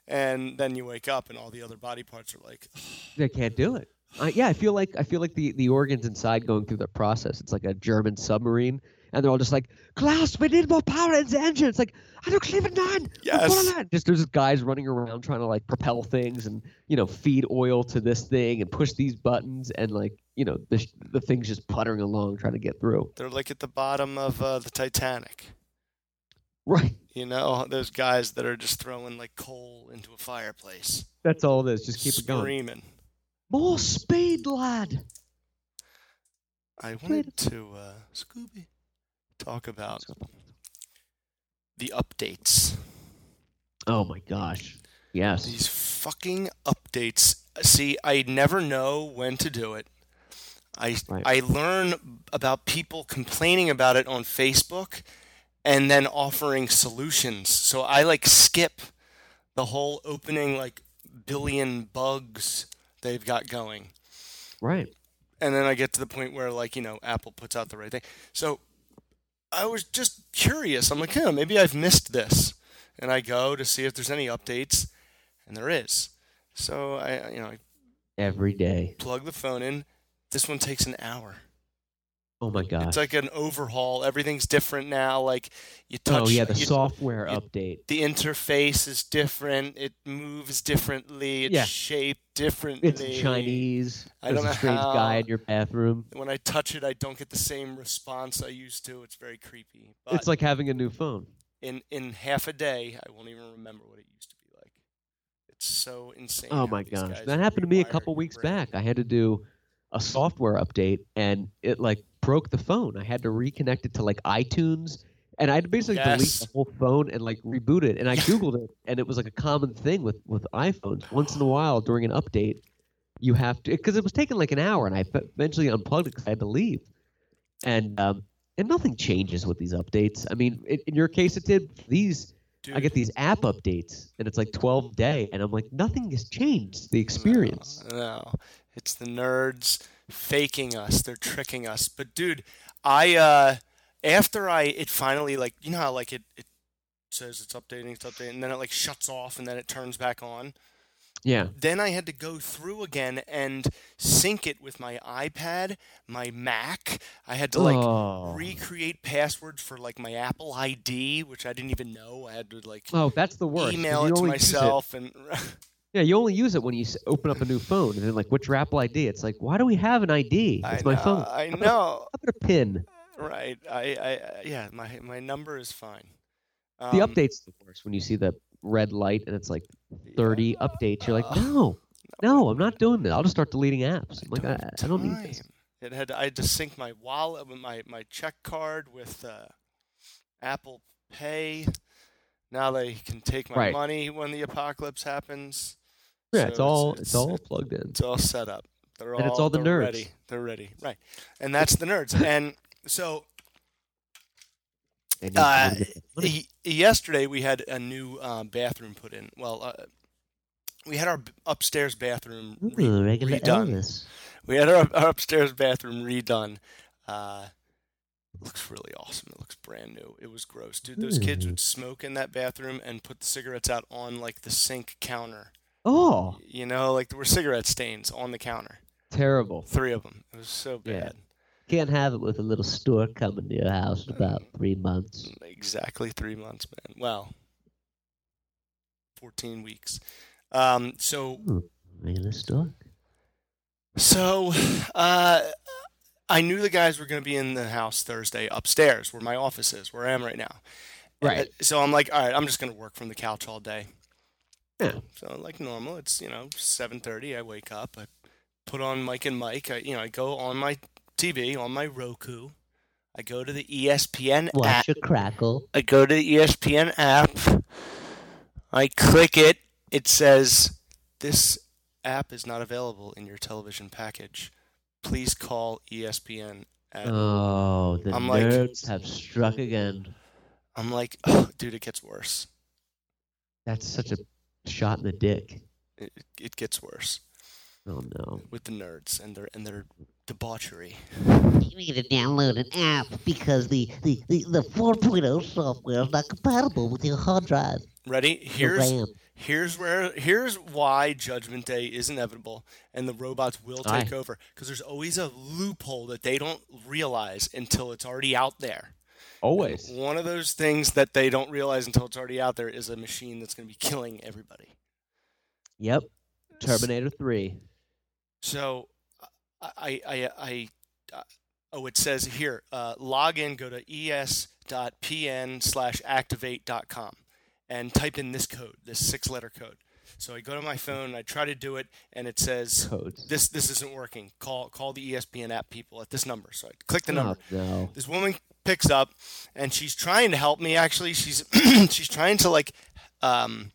And then you wake up and all the other body parts are like, They can't do it. Uh, yeah, I feel like I feel like the, the organs inside going through the process. It's like a German submarine, and they're all just like, "Klaus, we need more power in the engine." It's like, "I don't believe it, man." Yes. Just there's just guys running around trying to like propel things and you know feed oil to this thing and push these buttons and like you know the the thing's just puttering along trying to get through. they're like at the bottom of uh, the Titanic. Right. You know, those guys that are just throwing like coal into a fireplace. That's all it is. Just keep it going. screaming. More speed, lad. I wanted to uh, Scooby talk about the updates. Oh my gosh. Yes. These fucking updates. See, I never know when to do it. I Right. I learn about people complaining about it on Facebook and then offering solutions. So I like skip the whole opening like billion bugs they've got going. Right. and then I get to the point where like you know Apple puts out the right thing. So I was just curious. I'm like, yeah, maybe I've missed this, and I go to see if there's any updates, and there is. So I you know I Every day. plug the phone in. This one takes an hour. Oh my god! It's like an overhaul. Everything's different now. Like you oh, touch. oh yeah, the you- software you- update. The interface is different. It moves differently. It's Yeah. shaped differently. It's Chinese. I There's don't a know strange guy in your bathroom. When I touch it, I don't get the same response I used to. It's very creepy. But It's like having a new phone. in in half a day, I won't even remember what it used to be like. It's so insane. Oh my gosh, that happened to me a couple weeks brain. back. I had to do a software update, and it like broke the phone. I had to reconnect it to like iTunes, and I had to basically delete the whole phone and like reboot it. And I googled it, and it was like a common thing with with iPhones. Once in a while during an update, you have to because it was taking like an hour, and I eventually unplugged it because I had to leave. And um, and nothing changes with these updates. I mean, in, in your case, it did. These I get these app updates, and it's like 12 day, and I'm like, nothing has changed. The experience. No, it's the nerds faking us. They're tricking us. But dude, I uh after I it finally like you know how like it it says it's updating, it's updating, and then it like shuts off and then it turns back on. Yeah. Then I had to go through again and sync it with my iPad, my Mac. I had to like oh. recreate passwords for like my Apple ID, which I didn't even know. I had to like oh, that's the worst. email it to myself and Yeah, you only use it when you open up a new phone, and then like, what's your Apple ID? It's like, why do we have an ID? I It's my know, phone. I How know. About a pin? Right. I, I, I yeah, my my number is fine. The Um, update's the worst when you see the red light and it's like 30 updates. You're like, Ugh. no, no, I'm not doing that. I'll just start deleting apps. I'm like, I, I don't need this. It had I had to sync my wallet with my my check card with uh, Apple Pay. Now they can take my Right. money when the apocalypse happens. Yeah, it's all it's, all plugged in. it's all set up. They're And it's all the nerds. ready. They're ready. Right. And that's the nerds. and so Uh, wanna get the money. y- yesterday we had a new uh, bathroom put in. Well, uh, we had our upstairs bathroom re- Ooh, redone. Elvis. We had our, our upstairs bathroom redone. Uh, looks really awesome. It looks brand new. It was gross, dude. Those kids would smoke in that bathroom and put the cigarettes out on like the sink counter. Oh, You know, like there were cigarette stains on the counter. terrible. Three of them. It was so Yeah. bad. Can't have it with a little store coming to your house in about three months. Exactly three months, man. Well, fourteen weeks. Um, so Ooh, regular. So, uh, I knew the guys were going to be in the house Thursday upstairs, where my office is, where I am right now. And, Right. uh, So I'm like, all right, I'm just going to work from the couch all day. Yeah. So like normal, it's you know 7:30. I wake up, I put on Mike and Mike. I, you know, I go on my TV on my Roku. I go to the ESPN app. Watch your crackle. I go to the ESPN app. I click it. It says this app is not available in your television package. Please call ESPN. At, Oh, the I'm like- nerds have struck again. I'm like, oh, dude, it gets worse. That's such a shot in the dick. It, it- it gets worse Oh no. with the nerds and their and their debauchery. You need to download an app because the, the, the, the 4.0 software is not compatible with your hard drive. Ready? the Here's RAM. here's where here's why Judgment Day is inevitable and the robots will take Aye. over because there's always a loophole that they don't realize until it's already out there. Always. One of those things that they don't realize until it's already out there is a machine that's going to be killing everybody. Yep. Terminator 3. So, I, I, I, I oh, it says here, uh, log in, go to es.pn slash activate.com and type in this code, this six letter code. So I go to my phone, I try to do it, and it says Codes. this this isn't working. Call call the ESPN app people at this number. So I click the Oh, number. no. This woman picks up and she's trying to help me actually. She's she's trying to like um,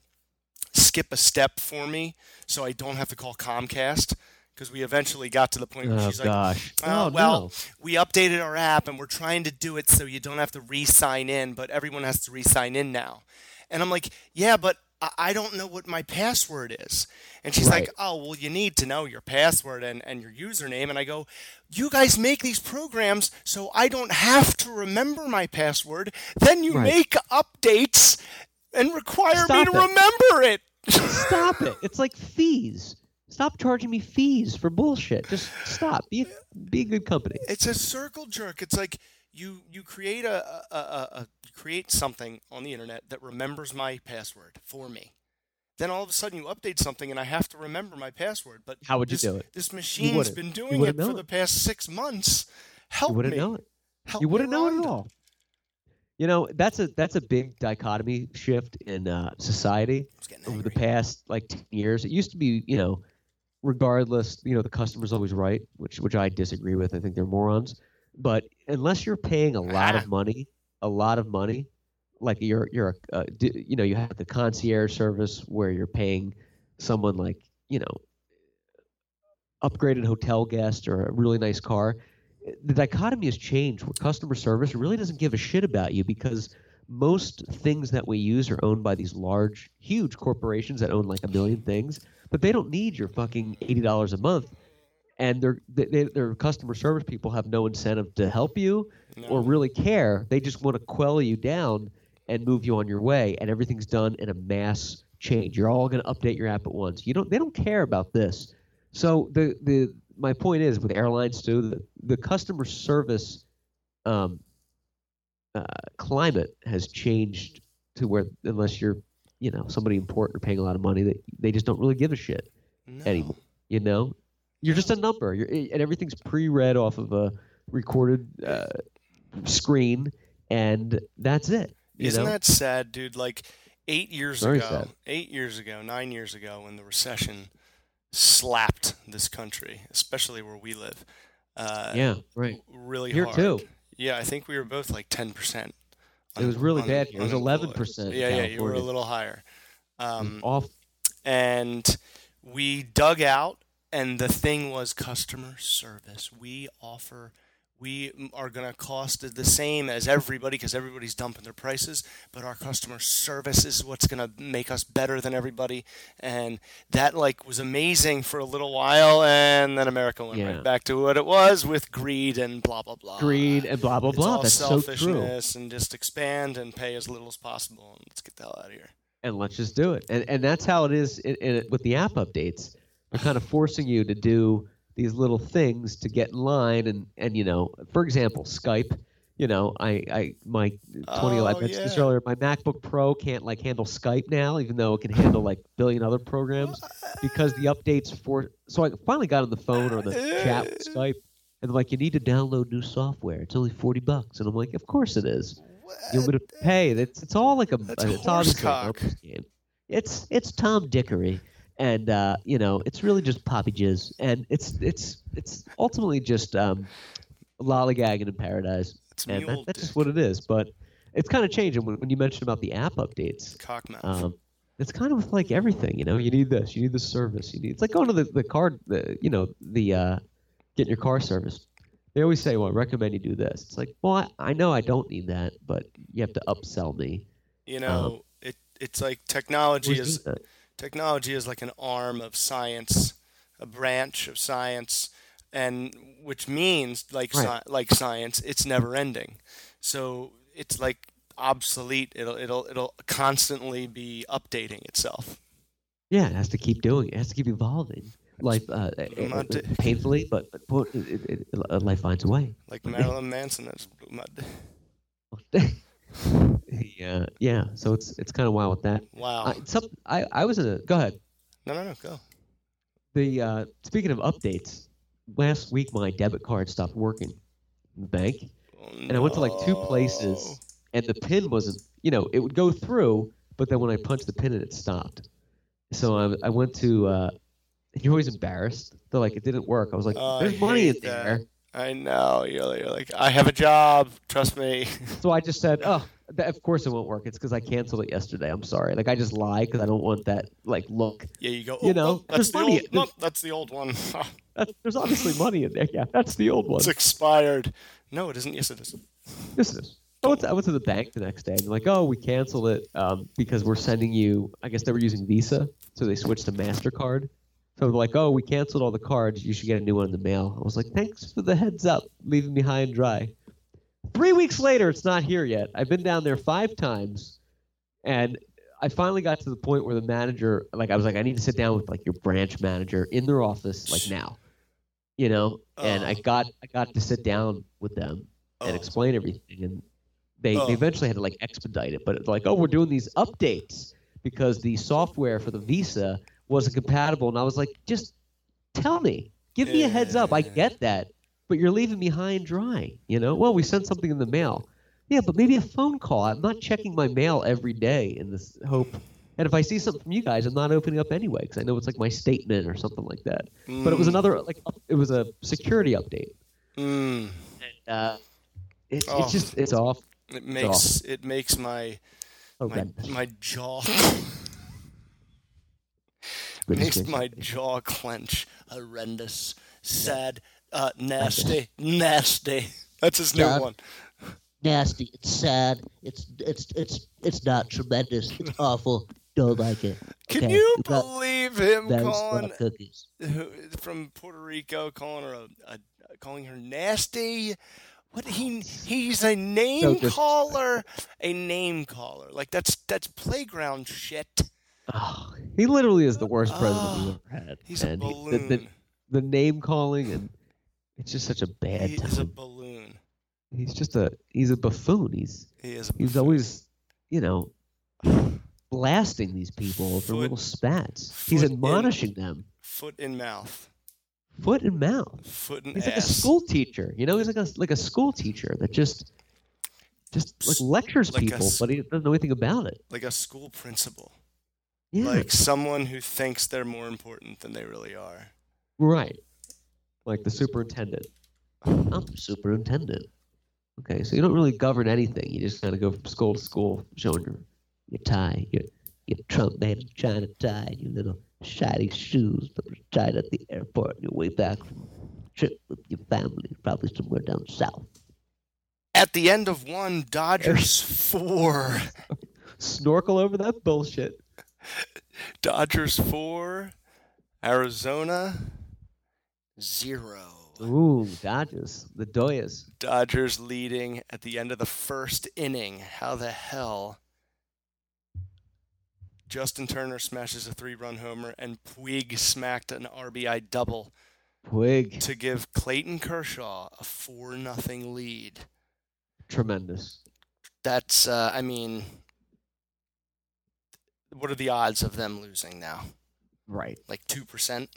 skip a step for me so I don't have to call Comcast because we eventually got to the point where Oh she's like, gosh. "Oh, oh well, no. we updated our app and we're trying to do it so you don't have to re-sign in, but everyone has to re-sign in now. And I'm like, yeah, but I- don't know what my password is. And she's like, oh, well, you need to know your password and, and your username. And I go, you guys make these programs so I don't have to remember my password. Then you Right. make updates and require me to it. remember it. Stop it. It's like fees. Stop charging me fees for bullshit. Just stop. Be be a good company. It's a circle jerk. It's like you you create a, a, a, a create something on the internet that remembers my password for me. Then all of a sudden you update something and I have to remember my password. But How would you this, do it? This machine's been doing it for know the past six months. Help you wouldn't me. know it. Help you wouldn't know it at all. You know, that's a that's a big dichotomy shift in uh, society I was getting over the past like 10 years. It used to be, you know, regardless, you know, the customer's always right, which which I disagree with. I think they're morons. But unless you're paying a lot of money, a lot of money, like you're you're a, uh, you know, you have the concierge service where you're paying someone like, you know, upgraded hotel guest or a really nice car. The dichotomy has changed where customer service really doesn't give a shit about you because most things that we use are owned by these large, huge corporations that own like a million things, but they don't need your fucking eighty dollars a month, and their they, they- their customer service people have no incentive to help you or really care. They just want to quell you down and move you on your way, and everything's done in a mass change. You're all going to update your app at once. You don't. They don't care about this. So the the my point is with airlines too, the, the customer service um, uh, climate has changed to where unless you're you know somebody important or paying a lot of money, that they just don't really give a shit No. anymore. You know, you're just a number, you're, and everything's pre-read off of a recorded uh, screen, and that's it. You Isn't know? that sad, dude? Like eight years Very ago, sad. eight years ago, nine years ago, when the recession slapped this country, especially where we live. Uh, yeah, right. Really Here hard. too. Yeah, I think we were both like ten percent. It was really bad here. It was 11% in Yeah, yeah, you were a little higher. Um, Off. and we dug out and the thing was customer service we offer we are going to cost the same as everybody because everybody's dumping their prices but our customer service is what's going to make us better than everybody and that like was amazing for a little while and then america went Yeah. right back to what it was with greed and blah blah blah Greed and blah blah it's blah. all That's so true. selfishness and just expand and pay as little as possible and let's get the hell out of here and let's just do it. And and that's how it is in, in with the app updates. They're kind of forcing you to do these little things to get in line. And and you know, for example, Skype. You know, I I my 20 I Oh, mentioned this earlier. My MacBook Pro can't like handle Skype now, even though it can handle like a billion other programs because the updates for. So I finally got on the phone or the chat with Skype. And they're like, you need to download new software. It's only forty bucks, and I'm like, of course it is. You want me to pay? It's it's all like a That's a. It's it's Tom Dickory, and uh, you know it's really just poppy jizz, and it's it's it's ultimately just um, lollygagging in paradise, It's and that, that's just what it is. But it's kind of changing when, when you mentioned about the app updates. cockmouth Um, it's kind of like everything, you know. You need this, you need the service, you need. It's like going to the the car, the you know the uh, getting your car serviced. They always say, "Well, I recommend you do this." It's like, well, I, I know I don't need that, but you have to upsell me. You know, it it's like technology is that? Technology is like an arm of science, a branch of science, and which means like Right. sci- like science, it's never ending. So it's like obsolete. It'll it'll it'll constantly be updating itself. Yeah, it has to keep doing it. Has to keep evolving. Life, uh, My uh, dick. painfully, but, but, it, it, it, life finds a way. Like Marilyn Manson, that's my yeah, yeah. So it's it's kind of wild with that. wow. Uh, some, I I was in a. Go ahead. no, no, no, go. The uh, speaking of updates, last week my debit card stopped working in the bank, Oh, and I went to like two places, and the pin wasn't. You know, it would go through, but then when I punched the pin in, it stopped. So I, I went to. Uh, you're always embarrassed. They're like, it didn't work. I was like, Oh, I there's money in that. there. I know. You're, you're like, I have a job. Trust me. So I just said, oh, th- of course it won't work. It's because I canceled it yesterday. I'm sorry. Like I just lie because I don't want that like look. Yeah, you go. You "Oh, know, oh, that's the money- old. That's the old one. That's, there's obviously money in there. Yeah, that's the old one. it's expired. No, it isn't. Yes, it is. Yes, it is. I went, to, I went to the bank the next day and they're like, oh, we canceled it um, because we're sending you. I guess they were using Visa, so they switched to Mastercard. So like, oh, we canceled all the cards. You should get a new one in the mail. I was like, thanks for the heads up, leaving me high and dry. Three weeks later, it's not here yet. I've been down there five times, and I finally got to the point where the manager, like, I was like, I need to sit down with like your branch manager in their office, like now, you know. And I Oh. got I got to sit down with them and Oh. explain everything, and they, Oh. they eventually had to like expedite it. But it's like, oh, we're doing these updates because the software for the Visa wasn't compatible, and I was like, just tell me, give me a heads up. I get that, but you're leaving me high and dry. You know, well, we sent something in the mail. Yeah, but maybe a phone call. I'm not checking my mail every day in this hope. And if I see something from you guys, I'm not opening up anyway because I know it's like my statement or something like that. But it was Mm. another like it was a security update. Mm. Uh, it's Oh. it's just it's off. It makes it makes my my, my jaw Goodness makes my jaw clench. Horrendous, sad, uh, nasty, nasty. That's his new Sad. one. Nasty. It's sad. It's it's it's it's not tremendous. It's awful. Don't like it. Can Okay, you believe him calling from Puerto Rico, calling her a, a calling her nasty? What he he's a name caller, a name caller. Like that's that's playground shit. Oh, he literally is the worst president we've ever had. He's a and he- balloon. the, the, the name calling and it's just such a bad he is a time. balloon. He's just a he's a buffoon. He's He is a he's always you know blasting these people for little spats. He's foot in- admonishing them, foot in mouth, foot and mouth. foot in He's ass. like a school teacher, you know. He's like a like a school teacher that just just like lectures like people, s- but he doesn't know anything about it. like a school principal, Yeah, like someone who thinks they're more important than they really are. right. Like the superintendent. I'm the superintendent. Okay, so you don't really govern anything. You just kind of go from school to school, showing your your tie, your your Trump made in China tie, your little shiny shoes that were tied at the airport on your way back from trip with your family, probably somewhere down south. At the end of one, Dodgers four, Snorkel over that bullshit. Dodgers four, Arizona zero. Ooh, Dodgers, the Doyas. Dodgers leading at the end of the first inning. How the hell? Justin Turner smashes a three-run homer, and Puig smacked an RBI double Twig, to give Clayton Kershaw a four nothing lead. tremendous. That's, uh, I mean, what are the odds of them losing now? Right. Like two percent?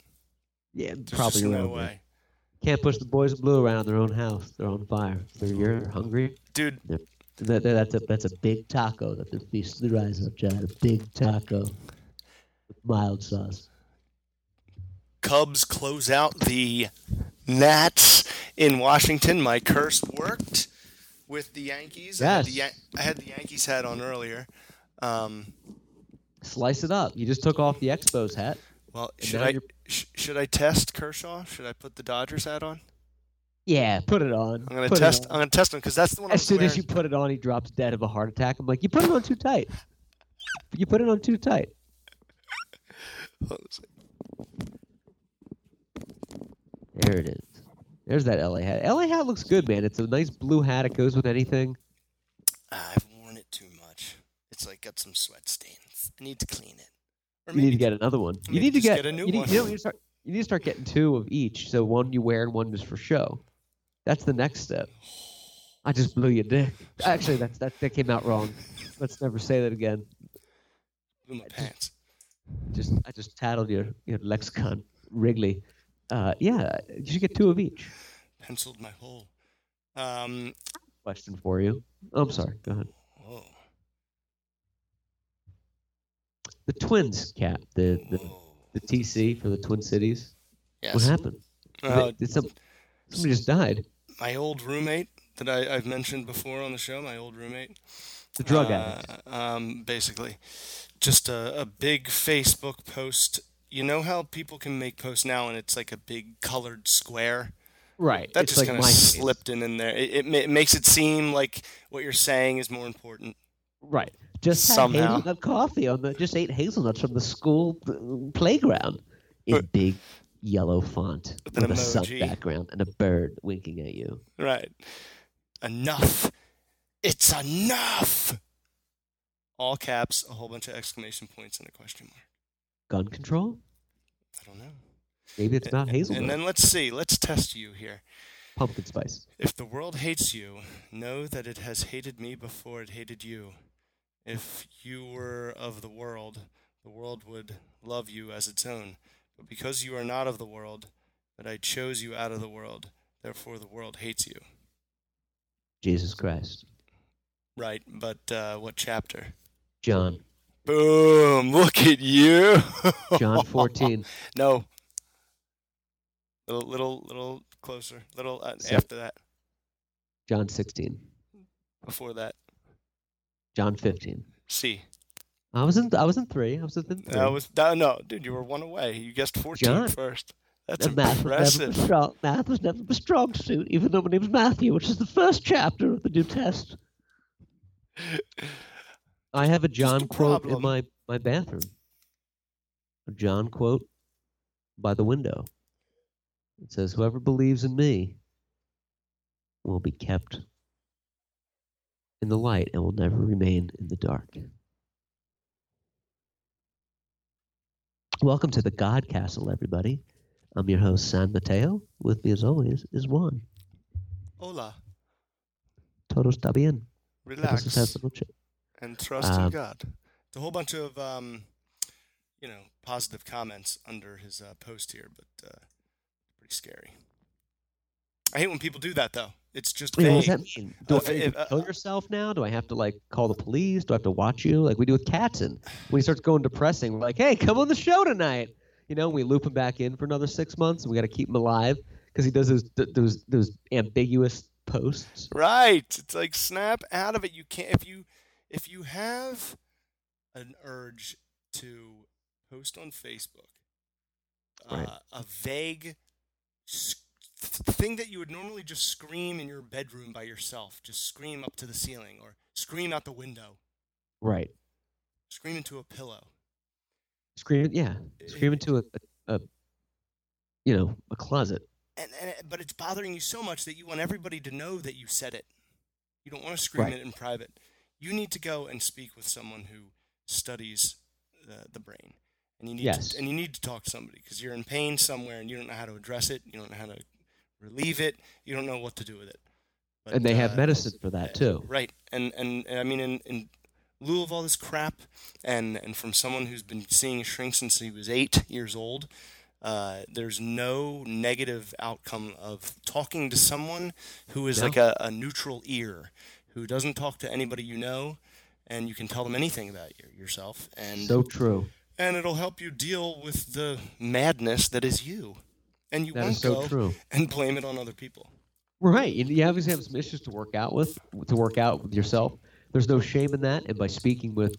Yeah, There's probably just no around way, Can't push the boys in blue around their own house. They're on fire. They're you're hungry. dude. That, that- that's a that's a big taco that they're feasting their eyes on, John. A big taco with mild sauce. Cubs close out the Nats in Washington. My curse worked with the Yankees. I, had the, Yan- I had the Yankees hat on earlier. Um, Slice it up. You just took off the Expos hat. well, should I sh- should I test Kershaw? Should I put the Dodgers hat on? Yeah, put it on. I'm gonna Put test. I'm gonna test him because that's the one. As I'm soon as you put it on, he drops dead of a heart attack. I'm like, you put it on too tight. You put it on too tight. Hold on a second. There it is. There's that LA hat. LA hat looks good, man. It's a nice blue hat. It goes with anything. I've worn it too much. It's like got some sweat stains. I need to clean it. Or You need to get another one. You need to get, get a new you need, one. You, know, you, start, you need to start getting two of each. So one you wear and one just for show. That's the next step. I just blew your dick. Actually, that's that, that came out wrong. Let's never say that again. Blew my pants. Just I just tattled your your lexicon, Wrigley. Uh, yeah, you should get two of each. Penciled my hole. Um. Question for you. Oh, I'm sorry. Go ahead. The Twins cap, the the, Whoa. the TC for the Twin Cities. Yes. What happened? Uh, they- did some, somebody just died. my old roommate that I, I've mentioned before on the show, my old roommate. The drug uh, addict. Um, basically, just a, a big Facebook post. You know how people can make posts now and it's like a big colored square? Right. That it's just like kind of slipped in in there. It, it, it makes it seem like what you're saying is more important. Right. Just Somehow. hazelnut coffee on the. Just ate hazelnuts from the school uh, playground in But- big yellow font With with, a sun emoji. background and a bird winking at you. Right. Enough. It's enough. all caps, a whole bunch of exclamation points, and a question mark. Gun control? I don't know. Maybe it's not hazelnut. And then let's see. Let's test you here. Pumpkin spice. If the world hates you, know that it has hated me before it hated you. If you were of the world, the world would love you as its own. But because you are not of the world, that I chose you out of the world, therefore the world hates you. Jesus Christ. Right, but uh, what chapter? John. Boom! Look at you. John 14. no. Little, little, little closer. Little uh, after that. John 16. Before that. John 15. C. I was in I was in three. I was within three. That was no, no, dude. You were one away. You guessed 14 John. first. That's And math was never impressive. strong. Math was never my strong suit, even though my name's Matthew, which is the first chapter of the New Test. I have a John quote in my, my bathroom. A John quote by the window. It says, Whoever believes in me will be kept in the light and will never remain in the dark. Welcome to the God Castle, everybody. I'm your host, San Mateo. With me, as always, is Juan. Hola. Todo está bien. Relax Entonces, esta noche. and trust in Um, God. It's a whole bunch of um, you know, positive comments under his uh, post here, but uh, pretty scary. I hate when people do that though. It's just Wait, what does that mean? Do Uh, I if- to kill yourself now? Do I have to like call the police? Do I have to watch you like we do with Katzen? When he starts going depressing, we're like, "Hey, come on the show tonight." You know, we loop him back in for another six months, and we got to keep him alive because he does those those those ambiguous posts. Right. It's like snap out of it. You can't if you if you have an urge to post on Facebook uh, a vague thing that you would normally just scream in your bedroom by yourself, just scream up to the ceiling or scream out the window, Right. scream into a pillow. Scream, yeah, eh, scream into a, a, a you know, a closet. And, and eh, but it's bothering you so much that you want everybody to know that you said it. You don't want to scream Right. it in private. You need to go and speak with someone who studies the, the brain, and you need Yes. to, and you need to talk to somebody because you're in pain somewhere and you don't know how to address it. You don't know how to relieve it. You don't know what to do with it. But, and they have uh, medicine for that too. Right. And, and and I mean in, in lieu of all this crap and and from someone who's been seeing a shrink since he was 8 years old, uh, there's no negative outcome of talking to someone who is No. like a, a neutral ear, who doesn't talk to anybody you know, and you can tell them anything about your, yourself, and So true. and it'll help you deal with the madness that is you, and you That won't so go true. and blame it on other people. Right. You obviously have some issues to work out with, to work out with yourself. There's no shame in that. And by speaking with,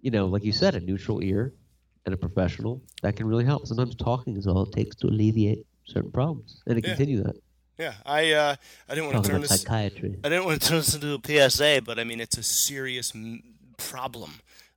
you know, like you said, a neutral ear and a professional, that can really help. Sometimes talking is all it takes to alleviate certain problems. And to Yeah. continue that. Yeah, I uh, I didn't want to turn about this. psychiatry. I didn't want to turn this into a PSA, but I mean it's a serious m- problem.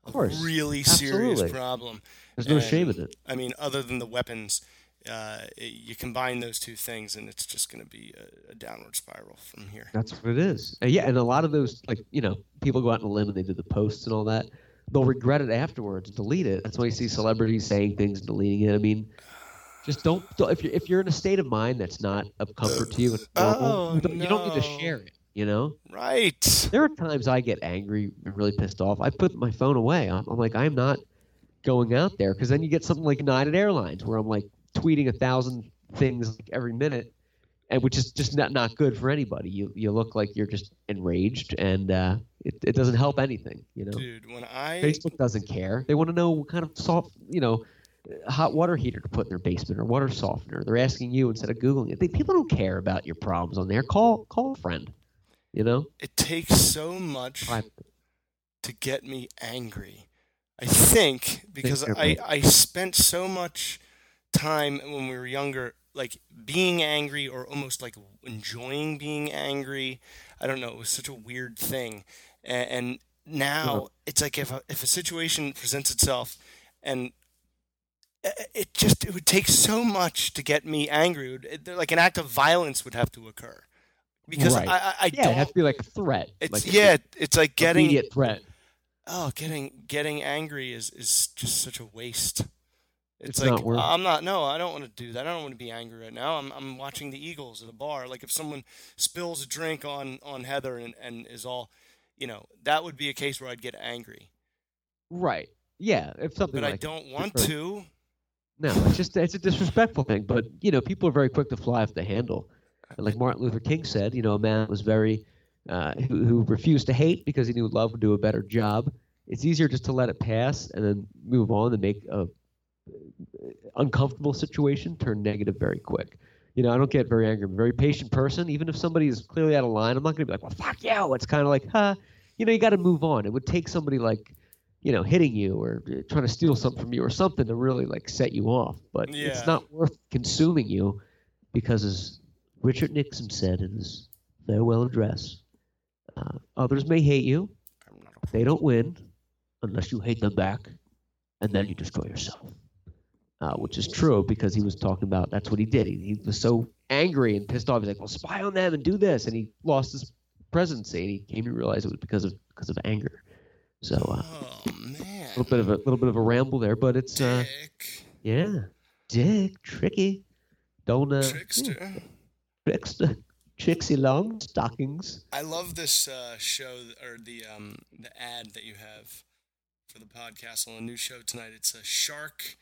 Of course. A really serious problem. There's no shame in it. I mean, other than the weapons, uh, it- you combine those two things, and it's just going to be a, a downward spiral from here. That's what it is. And yeah, and a lot of those, like, you know, people go out on a limb and they do the posts and all that. They'll regret it afterwards delete it. That's why you see celebrities saying things and deleting it. I mean, just don't, if you're if you're in a state of mind that's not of comfort to you Oh, you, don't, you don't need to share it. You know, Right. there are times I get angry and really pissed off. I put my phone away. I'm, I'm like, I'm not going out there because then you get something like United Airlines where I'm like tweeting a thousand things like every minute, and which is just not not good for anybody. You you look like you're just enraged, and uh, it it doesn't help anything. You know, Dude, when I Facebook doesn't care. They want to know what kind of soft, you know, hot water heater to put in their basement or water softener. They're asking you instead of googling it. They, people don't care about your problems on there. Call call a friend. You know, it takes so much Private. to get me angry. I think because I. I spent so much time when we were younger, like being angry or almost like enjoying being angry. I don't know. It was such a weird thing. And, and now it's like if a, if a situation presents itself and it- it just it would take so much to get me angry. It like an act of violence would have to occur because Right. I, I, I yeah, don't it has to be like a threat. it's like yeah, it's like getting immediate threat. oh, getting getting angry is is just such a waste. It's, It's like not worth- I'm not. No, I don't want to do that. I don't want to be angry right now. I'm I'm watching the Eagles at a bar. Like if someone spills a drink on on Heather and and is all, you know, that would be a case where I'd get angry. Right. Yeah. If something But I don't want to. No, it's just it's a disrespectful thing. But you know, people are very quick to fly off the handle. And like Martin Luther King said, you know, a man was very uh, who, who refused to hate because he knew love would do a better job. It's easier just to let it pass and then move on and make a uncomfortable situation turn negative very quick. You know, I don't get very angry. I'm a very patient person. Even if somebody is clearly out of line, I'm not going to be like, well, fuck you. It's kind of like, huh, you know, you got to move on. It would take somebody like, you know, hitting you or uh, trying to steal something from you or something to really like set you off. But Yeah. it's not worth consuming you because, as Richard Nixon said in his farewell address, uh, others may hate you, they don't win unless you hate them back, and then you destroy yourself. Uh, which is true because he was talking about that's what he did. He, he was so angry and pissed off. He's like, "Well, spy on them and do this," and he lost his presidency. And he came to realize it was because of because of anger. So uh, Oh man. a little bit of a little bit of a ramble there, but it's uh, Dick. yeah, Dick, tricky, don't uh, yeah, Trickster. trickster, tricksy long stockings. I love this uh, show or the um, the ad that you have for the podcast on a new show tonight. It's a shark.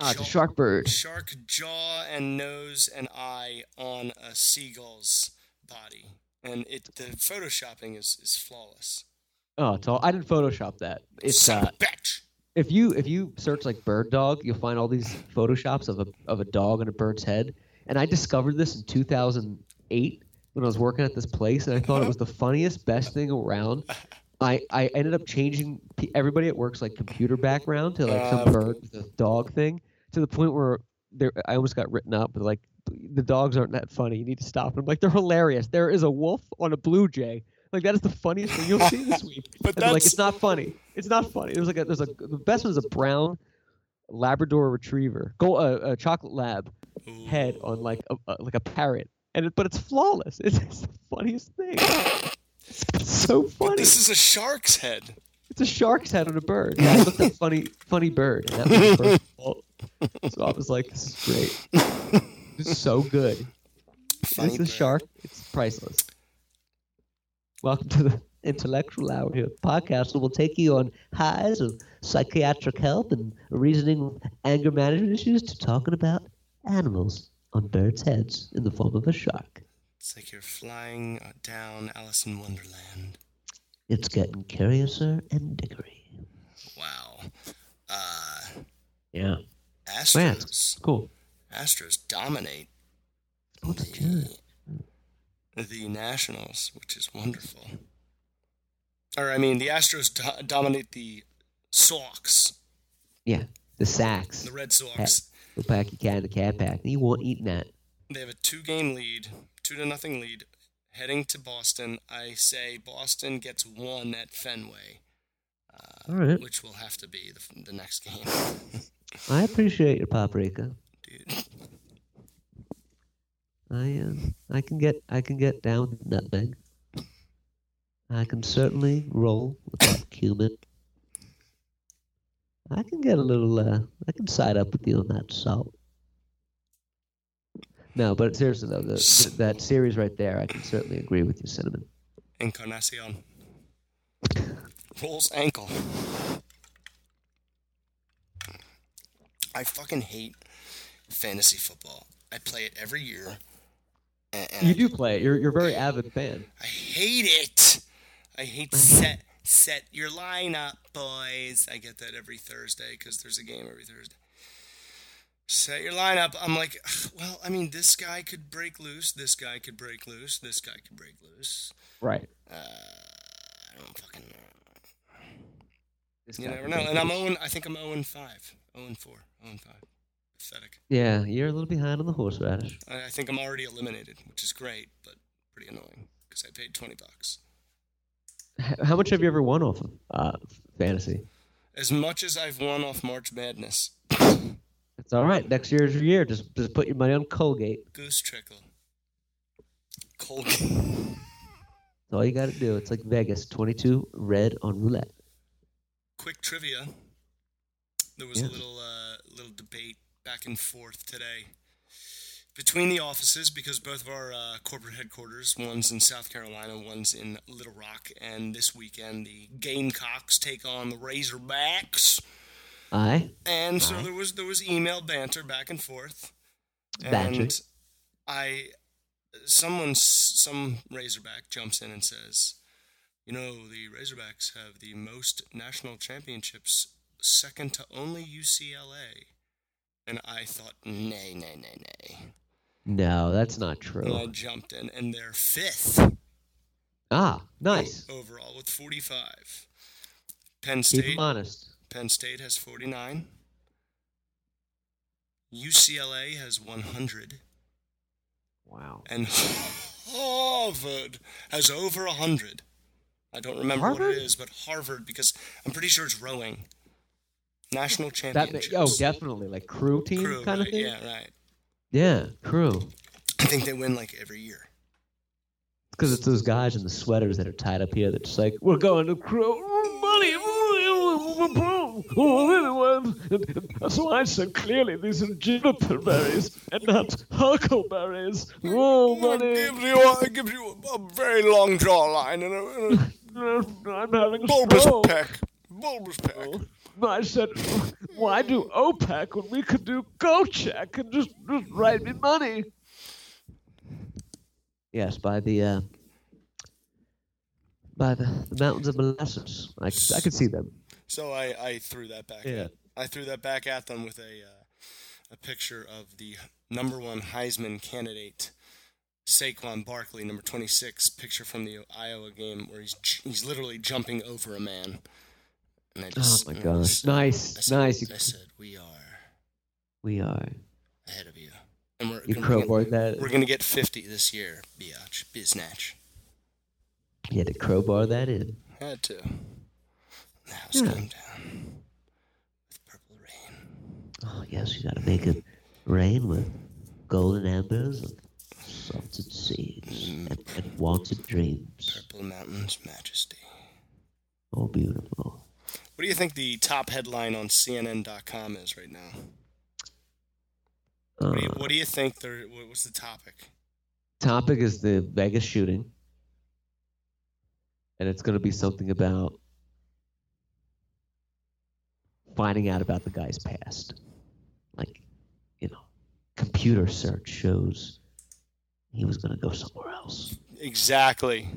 Ah, it's a jaw- shark bird. Shark jaw and nose and eye on a seagull's body, and it the photoshopping is is flawless. Oh, it's all. I didn't Photoshop that. It's Son uh, a bitch. if you if you search like bird dog, you'll find all these photoshops of a of a dog and a bird's head. And I discovered this in 2008 when I was working at this place, and I thought it was the funniest, best thing around. I, I ended up changing everybody at work's like computer background to like some Uh, bird with a dog thing to the point where there I almost got written up. But like the dogs aren't that funny. You need to stop them. Like they're hilarious. There is a wolf on a blue jay. Like that is the funniest thing you'll see this week. But And they're like that's- it's not funny. It's not funny. Was like a, there's a the best one is a brown Labrador Retriever, go uh, a chocolate lab head on like a, a like a parrot, and it, but it's flawless. It's, it's the funniest thing. It's so funny. This is a shark's head. It's a shark's head on a bird. Yeah, I looked up funny funny bird, and that was the first result. So I was like, this is great. This is so good. Funny this is bird. shark. It's priceless. Welcome to the intellectual hour here podcast that will take you on highs of psychiatric health and reasoning anger management issues to talking about animals on birds' heads in the form of a shark. It's like you're flying uh, down Alice in Wonderland. It's getting curiouser and dickery. Wow. Uh, Yeah. Astros. cool. Astros dominate Oh, good. the Nationals, which is wonderful. Or I mean, the Astros do- dominate the Sox, Yeah. The sacks. the Red Sox. Go pack your cat in the cat pack. You won't eat that. They have a two-game lead, two to nothing lead, heading to Boston. I say Boston gets one at Fenway, uh, right. which will have to be the, the next game. I appreciate your paprika. Dude, I uh, I can get I can get down with nutmeg. I can certainly roll with that cumin. I can get a little. Uh, I can side up with you on that salt. No, but seriously though, the, the, that series right there, I can certainly agree with you, cinnamon. Encarnacion rolls ankle. I fucking hate fantasy football. I play it every year. And, and You do play it. You're you're a very avid fan. I hate it. I hate set set your lineup, boys. I get that every Thursday because there's a game every Thursday. Set your lineup. I'm like, well, I mean, this guy could break loose. This guy could break loose. This guy could break loose. Right. Uh, I don't fucking know. This You never know. And I'm. 0 I think I'm 0 and 5. 0 and 4. 0 and 5. Pathetic. Yeah, you're a little behind on the horseradish. I, I think I'm already eliminated, which is great, but pretty annoying because I paid 20 bucks. How much have you ever won off of uh, fantasy? As much as I've won off March Madness, It's all right. Next year's your year. Just just put your money on Colgate. Goose Trickle, Colgate. That's all you got to do. It's like Vegas. Twenty-two red on roulette. quick trivia. There was a little uh, little debate back and forth today between the offices because both of our uh, corporate headquarters, one's in South Carolina, one's in Little Rock, and this weekend the Gamecocks take on the Razorbacks. Aye. And so Aye. there was there was email banter back and forth. Banter. And I someone some Razorback jumps in and says, "You know, the Razorbacks have the most national championships, second to only UCLA." And I thought, "Nay, nay, nay, nay." No, that's not true. And I jumped in, and they're fifth Ah, nice. overall with 45. Penn State. Keep him honest. Penn State has 49. UCLA has 100. Wow. And Harvard has over 100. I don't remember what it is, but Harvard, because I'm pretty sure it's rowing. National That championships. ma- oh, definitely like crew team Crew, kind right? of thing. Yeah, right. Yeah, crew. I think they win like every year. Because it's those guys in the sweaters that are tied up here. That's like we're going to crew money. So I said clearly these are juniper berries and not huckleberries. Oh, money. gives you, it gives you a, a very long jawline and a, and I'm having a a bulbous stroke. peck. Bulbous peck. I said, why do OPEC when we could do GoCheck and just, just write me money? Yes, by the uh, by the, the mountains of molasses. I, I could see them. So I, I threw that back. Yeah. At, I threw that back at them with a uh, a picture of the number one Heisman candidate, Saquon Barkley, number twenty six. Picture from the Iowa game where he's he's literally jumping over a man. And I Oh just, my and I gosh! Nice, I said, nice. I said we are we are. ahead of you, and we're You crowbarred that. we're gonna get fifty this year, biatch, biznatch. You had to crowbar that in. Had to. House Yeah. came down with purple rain. Oh, yes, you gotta make it rain with golden embers and salted seeds and, and wanted dreams. Purple mountains, majesty. Oh, beautiful. What do you think the top headline on CNN.com is right now? What do you, Uh, what do you think? There, what was the topic? topic is the Vegas shooting, and it's going to be something about finding out about the guy's past. Like, you know, computer search shows he was going to go somewhere else. Exactly.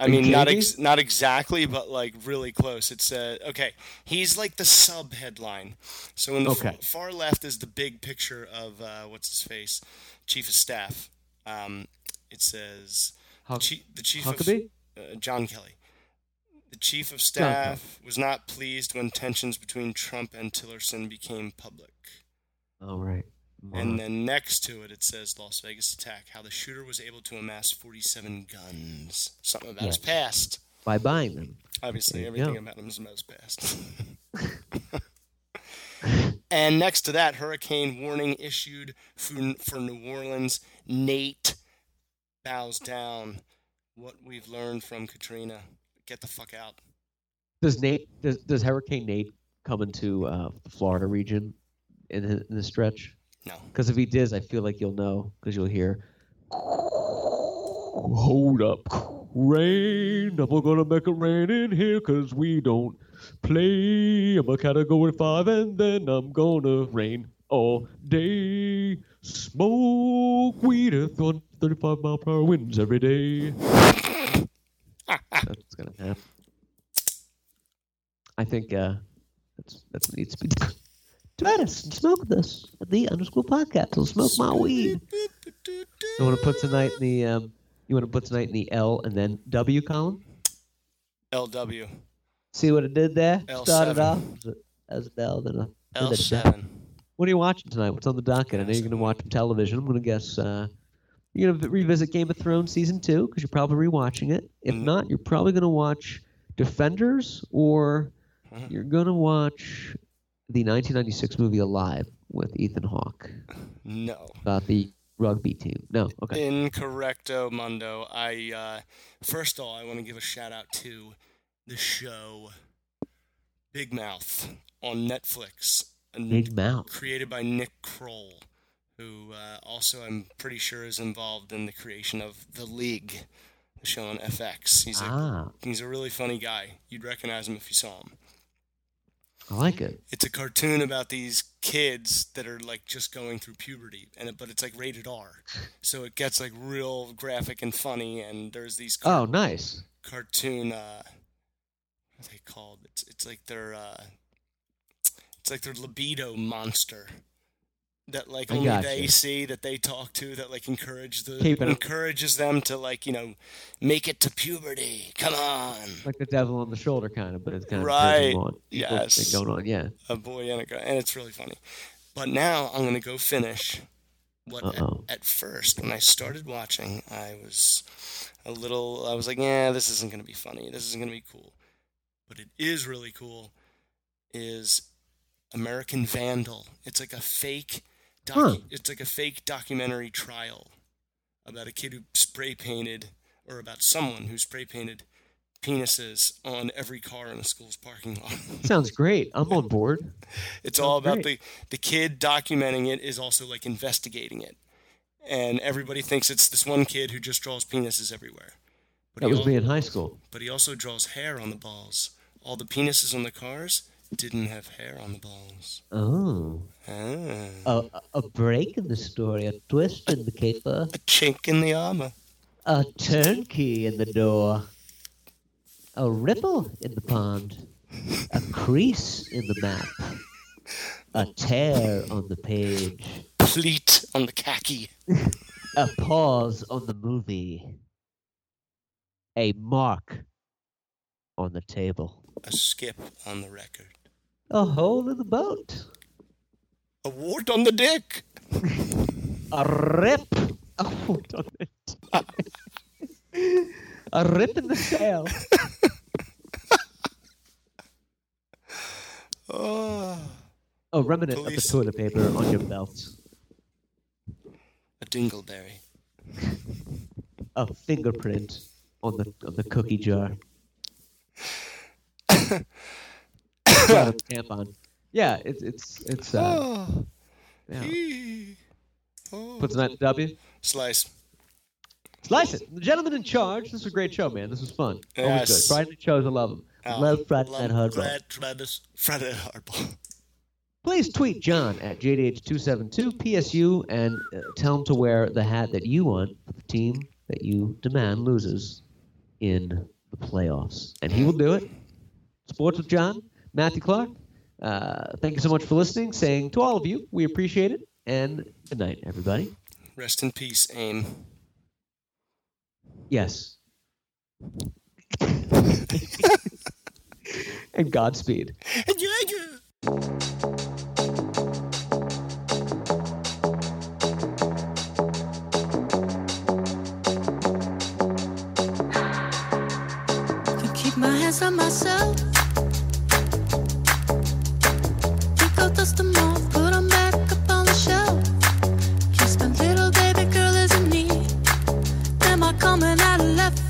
I Are mean, not ex- not exactly, but like really close. It said, okay, he's like the sub headline. So in the f- far left is the big picture of uh, what's his face, chief of staff. Um, it says Huck- chi- the chief Huckabee? of uh, John Kelly. The chief of staff was not pleased when tensions between Trump and Tillerson became public. Oh All right. And then next to it, it says Las Vegas attack, how the shooter was able to amass 47 guns. Something about his Yes. past. by buying them. Obviously, everything go. about him is about his past. and next to that, hurricane warning issued for, for New Orleans. Nate bows down. What we've learned from Katrina. Get the fuck out. Does Nate? Does Does Hurricane Nate come into uh, the Florida region in the, in the stretch? No. Because if he does, I feel like you'll know because you'll hear. Hold up, rain. I'm gonna make it rain in here because we don't play. I'm a category five, and then I'm gonna rain all day. Smoke weed at 135 mile per hour winds every day. That's what's gonna happen. I think uh, that's that's what needs to be done. Try us and smoke with us at the underscore podcast. I'll smoke my weed. You want to put tonight in the um, you want to put tonight in the L and then W column? LW. See what it did there? Started L7. off as a- as an L, then a then a W. L7. What are you watching tonight? What's on the docket? I know you're going to watch some television. I'm going to guess uh, you're to revisit Game of Thrones season two because you're probably rewatching it. If Mm. not, you're probably going to watch Defenders or Mhm. you're going to watch the 1996 movie Alive with Ethan Hawke No. about the rugby team. No, okay. Incorrecto mundo. I uh, first of all, I want to give a shout out to the show Big Mouth on Netflix. Big Mouth. Created by Nick Kroll, who uh, also I'm pretty sure is involved in the creation of The League, the show on FX. He's a Ah, he's a really funny guy. You'd recognize him if you saw him. I like it. It's a cartoon about these kids that are like just going through puberty, and it, but it's like rated R, so it gets like real graphic and funny. And there's these Oh, nice. cartoon uh what are they called it's it's like their uh it's like their libido monster that like only they see that they talk to that like encourage the encourages them to like you know make it to puberty. Come on. Like the devil on the shoulder kind of, but it's kind of Right. Yes. going on. Yeah. a boy and a girl and it's really funny. But now i'm gonna go finish what at, at first when i started watching i was a little i was like yeah this isn't gonna be funny. This isn't gonna be cool. But it is really cool is american vandal. It's like a fake docu- Huh. it's like a fake documentary trial about a kid who spray painted or about someone who spray painted penises on every car in the school's parking lot Sounds great. I'm on board. it's all about great. the the kid documenting it is also like investigating it, and everybody thinks it's this one kid who just draws penises everywhere. But That was al- me in high school. But he also draws hair on the balls. All the penises on the cars didn't have hair on the balls. Oh. Ah. A, a break in the story, a twist in the caper, A chink in the armor. a turnkey in the door, a ripple in the pond, a crease in the map, a tear on the page, A Pleat on the khaki. a pause on the movie, a mark on the table, A skip on the record. A hole in the boat, A wart on the dick. a rip, Oh, don't it. a rip in the sail. Oh. Oh, remnant Police. of the toilet paper on your belt. A dingleberry. A fingerprint on the on the cookie jar. Got a tampon. Yeah, it's it's it's uh, Oh. yeah. Oh. Puts an at W. Slice. Slice it. The gentleman in charge. This was a great show, man. This was fun. Always good. Friday night shows, I love them. Oh, Love Friday Night Hardball. Friday- Friday- Friday Night Hardball. Please tweet Jon at JDH272PSU and uh, tell him to wear the hat that you want for the team that you demand loses in the playoffs. And he will do it. Sports with Jon, Matthew Clark. Uh, thank you so much for listening. Saying to all of you, we appreciate it. And good night, everybody. Rest in peace, AIM. Yes. and Godspeed. And Can keep my hands on myself. Coming out of left